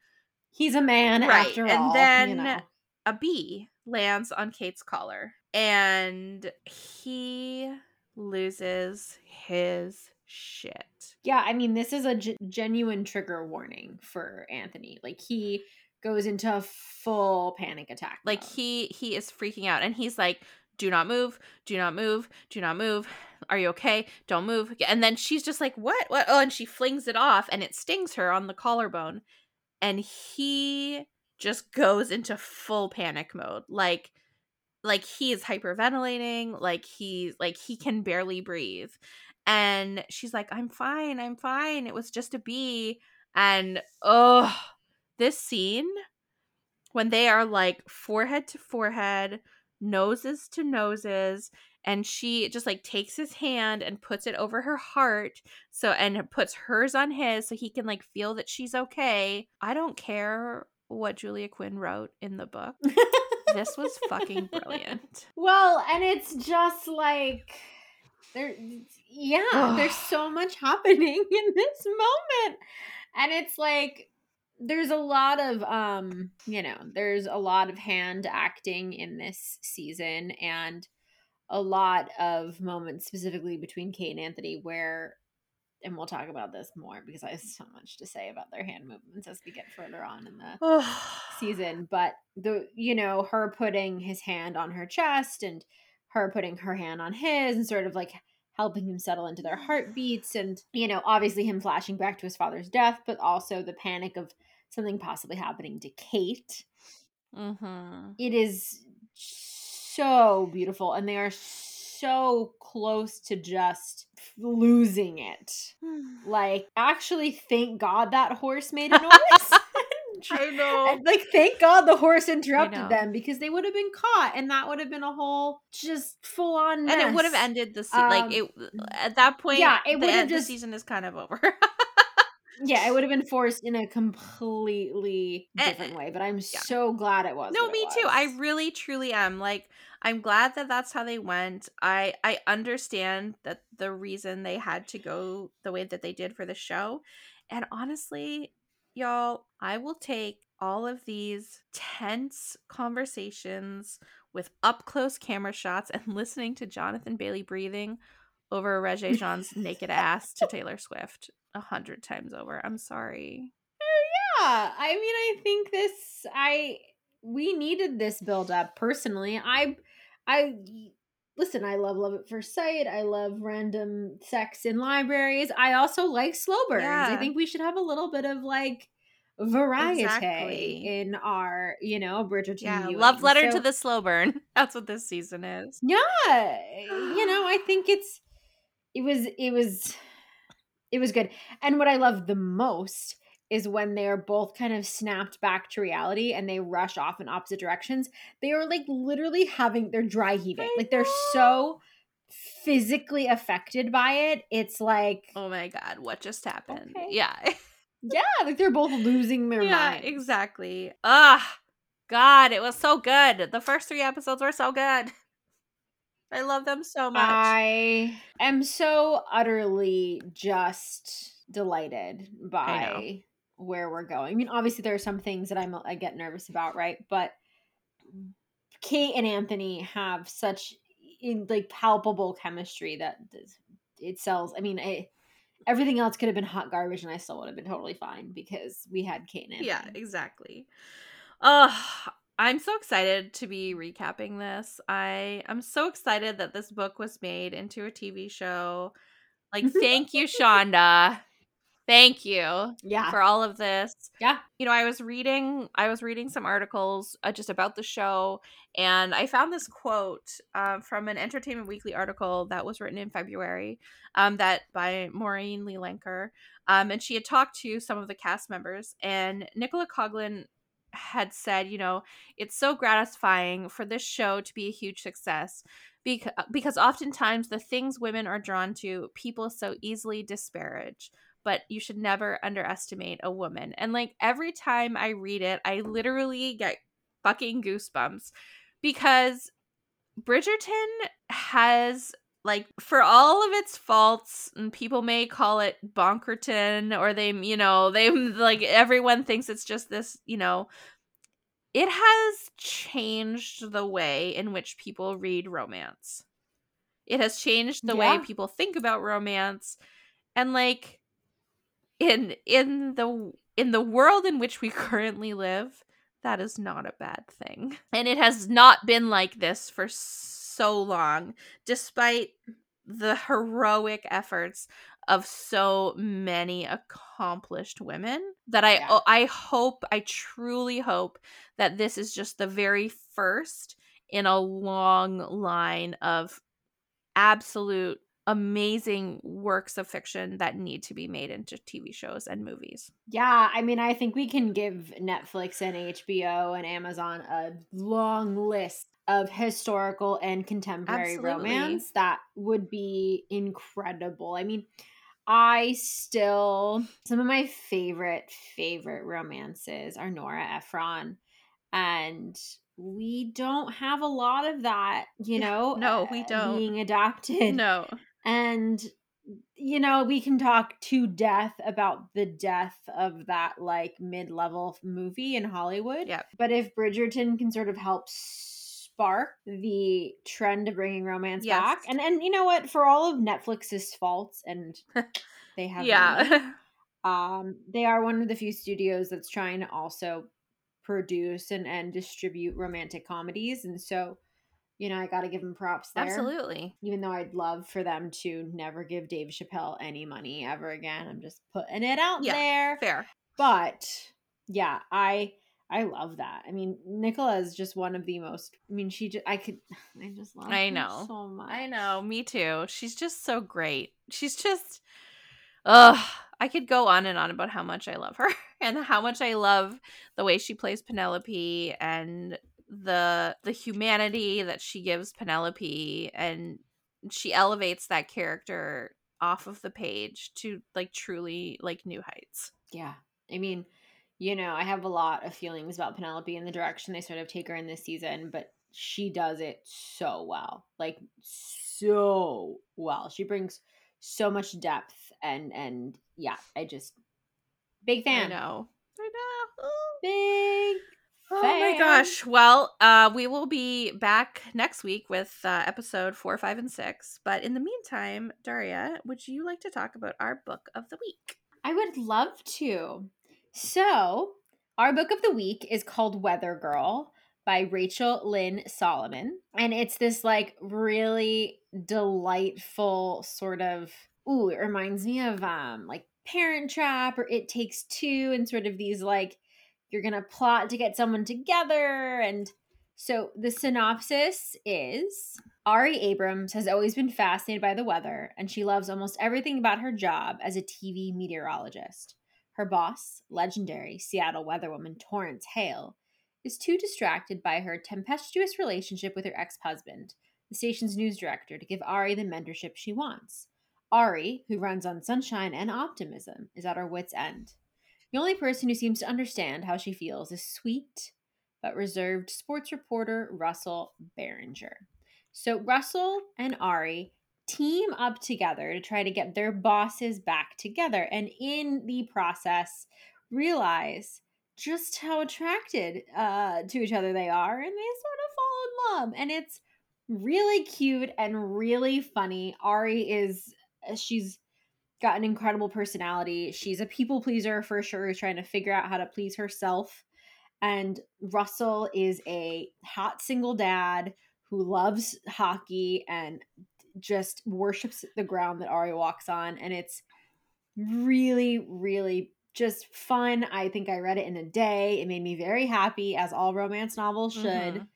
He's a man Right, after and all. then- you know. a bee lands on Kate's collar and he loses his shit. Yeah, I mean, this is a g- genuine trigger warning for Anthony. Like he goes into a full panic attack. Like mode. he he is freaking out and he's like do not move, do not move, do not move. Are you okay? Don't move. And then she's just like, "What? What?" Oh, and she flings it off and it stings her on the collarbone. And he just goes into full panic mode. Like like he is hyperventilating, like he like he can barely breathe. And she's like, "I'm fine. I'm fine. It was just a bee." And oh, this scene when they are like forehead to forehead, noses to noses, and she just like takes his hand and puts it over her heart so and puts hers on his so he can like feel that she's okay. I don't care what Julia Quinn wrote in the book. this was fucking brilliant. Well, and it's just like there yeah, there's so much happening in this moment. And it's like there's a lot of um, you know, there's a lot of hand acting in this season and a lot of moments specifically between Kate and Anthony where and we'll talk about this more because I have so much to say about their hand movements as we get further on in the season. But the you know, her putting his hand on her chest and her putting her hand on his and sort of like helping him settle into their heartbeats and you know, obviously him flashing back to his father's death, but also the panic of something possibly happening to Kate. Mm-hmm. It is so beautiful and they are so close to just losing it. like, actually, thank God that horse made a noise. I know. And, like, thank God the horse interrupted them because they would have been caught, and that would have been a whole just full on. And it would have ended the se- um, like it at that point. Yeah, it would have just the season is kind of over. yeah, it would have been forced in a completely different and, way, but I'm yeah. so glad it was. No, me was. too. I really truly am. Like I'm glad that that's how they went. I I understand that the reason they had to go the way that they did for the show. And honestly, y'all, I will take all of these tense conversations with up close camera shots and listening to Jonathan Bailey breathing over Regé-Jean's naked ass to Taylor Swift a hundred times over. I'm sorry. Oh, yeah, I mean, I think this. I we needed this build up personally. I, I listen. I love Love at First Sight. I love random sex in libraries. I also like slow burns. Yeah. I think we should have a little bit of like variety exactly. in our, you know, Bridgerton. Yeah, viewing. love letter so, to the slow burn. That's what this season is. Yeah, you know, I think it's it was it was it was good. And what I love the most is when they're both kind of snapped back to reality and they rush off in opposite directions. They are like literally having they're dry heaving. Like they're so physically affected by it. It's like Oh my god, what just happened? Okay. Yeah. yeah, like they're both losing their mind. yeah, minds. exactly. Ah, God, it was so good. The first three episodes were so good. I love them so much. I am so utterly just delighted by where we're going. I mean, obviously there are some things that I'm I get nervous about, right? But Kate and Anthony have such in, like palpable chemistry that it sells. I mean, it, everything else could have been hot garbage, and I still would have been totally fine because we had Kate and Anthony. Yeah, exactly. Uh, I'm so excited to be recapping this. I am so excited that this book was made into a TV show. Like, thank you, Shonda. Thank you. Yeah. For all of this. Yeah. You know, I was reading I was reading some articles uh, just about the show and I found this quote uh, from an Entertainment Weekly article that was written in February um, that by Maureen Lee Lenker. Um, and she had talked to some of the cast members and Nicola Coughlan had said, you know, it's so gratifying for this show to be a huge success because because oftentimes the things women are drawn to, people so easily disparage. But you should never underestimate a woman. And like every time I read it, I literally get fucking goosebumps because Bridgerton has like for all of its faults and people may call it bonkerton or they you know they like everyone thinks it's just this you know it has changed the way in which people read romance it has changed the yeah. way people think about romance and like in in the in the world in which we currently live that is not a bad thing and it has not been like this for so long, despite the heroic efforts of so many accomplished women that I yeah. I hope I truly hope that this is just the very first in a long line of absolute amazing works of fiction that need to be made into TV shows and movies. Yeah, I mean, I think we can give Netflix and HBO and Amazon a long list of historical and contemporary Absolutely. romance that would be incredible. I mean, I still some of my favorite favorite romances are Nora Ephron and we don't have a lot of that, you know, No, we uh, don't. being adapted. No. And you know, we can talk to death about the death of that like mid-level movie in Hollywood. Yep. But if Bridgerton can sort of help spark the trend of bringing romance Yes. back, and and you know what, for all of Netflix's faults, and they have Yeah. um, they are one of the few studios that's trying to also produce and and distribute romantic comedies, and so you know I got to give them props there. Absolutely. Even though I'd love for them to never give Dave Chappelle any money ever again, I'm just putting it out Yeah, there. Fair. But yeah, I I love that. I mean, Nicola is just one of the most. I mean, she just I could I just love. I her know. so much. I know, me too. She's just so great. She's just ugh. I could go on and on about how much I love her and how much I love the way she plays Penelope and the the humanity that she gives Penelope and she elevates that character off of the page to like truly like new heights. Yeah. I mean, you know, I have a lot of feelings about Penelope and the direction they sort of take her in this season, but she does it so well. Like so well. She brings so much depth and and yeah, I just big fan. I know. I know. Big Oh my gosh. Well, uh, we will be back next week with uh, episode four, five, and six. But in the meantime, Daria, would you like to talk about our book of the week? I would love to. So, our book of the week is called Weather Girl by Rachel Lynn Solomon. And it's this like really delightful sort of ooh, it reminds me of um like Parent Trap or It Takes Two and sort of these like you're going to plot to get someone together and so the synopsis is Ari Abrams has always been fascinated by the weather, and she loves almost everything about her job as a TV meteorologist. Her boss, legendary Seattle weatherwoman Torrance Hale, is too distracted by her tempestuous relationship with her ex husband, the station's news director, to give Ari the mentorship she wants. Ari, who runs on sunshine and optimism, is at her wits' end. The only person who seems to understand how she feels is sweet but reserved sports reporter Russell Barringer. So Russell and Ari team up together to try to get their bosses back together and in the process realize just how attracted uh, to each other they are and they sort of fall in love and it's really cute and really funny ari is uh, she's got an incredible personality she's a people pleaser for sure trying to figure out how to please herself and russell is a hot single dad who loves hockey and just worships the ground that Ari walks on. And it's really, really just fun. I think I read it in a day. It made me very happy, as all romance novels should. Mhm.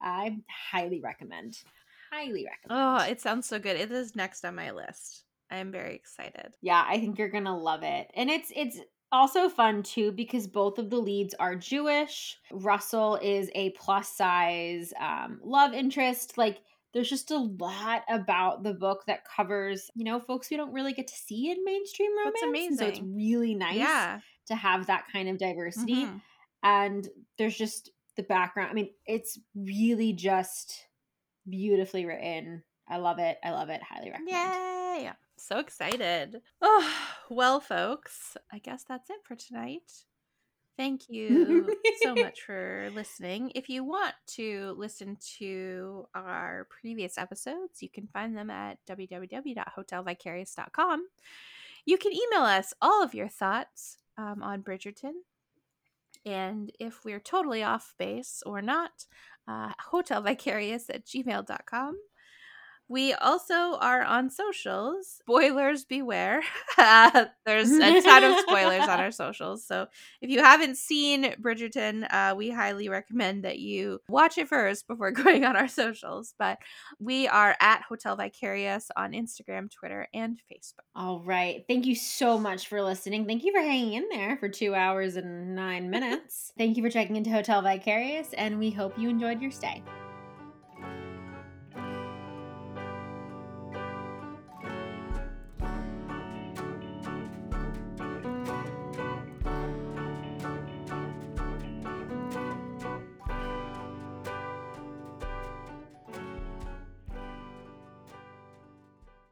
I highly recommend. Highly recommend. Oh, it sounds so good. It is next on my list. I am very excited. yeah, I think you're gonna love it. And it's it's also fun too because both of the leads are Jewish. Russell is a plus size um, love interest. Like there's just a lot about the book that covers, you know, folks we don't really get to see in mainstream romance. That's and So it's really nice Yeah. to have that kind of diversity. Mhm. And there's just the background. I mean, it's really just beautifully written. I love it. I love it. Highly recommend. Yay! So excited. Oh, well, folks, I guess that's it for tonight. Thank you so much for listening. If you want to listen to our previous episodes, you can find them at www.hotelvicarious.com. You can email us all of your thoughts um, on Bridgerton. And if we're totally off base or not, uh, hotelvicarious at gmail.com. We also are on socials. Spoilers beware. Uh, there's a ton of spoilers on our socials. So if you haven't seen Bridgerton, uh, we highly recommend that you watch it first before going on our socials. But we are at Hotel Vicarious on Instagram, Twitter, and Facebook. All right. Thank you so much for listening. Thank you for hanging in there for two hours and nine minutes. Thank you for checking into Hotel Vicarious, and we hope you enjoyed your stay.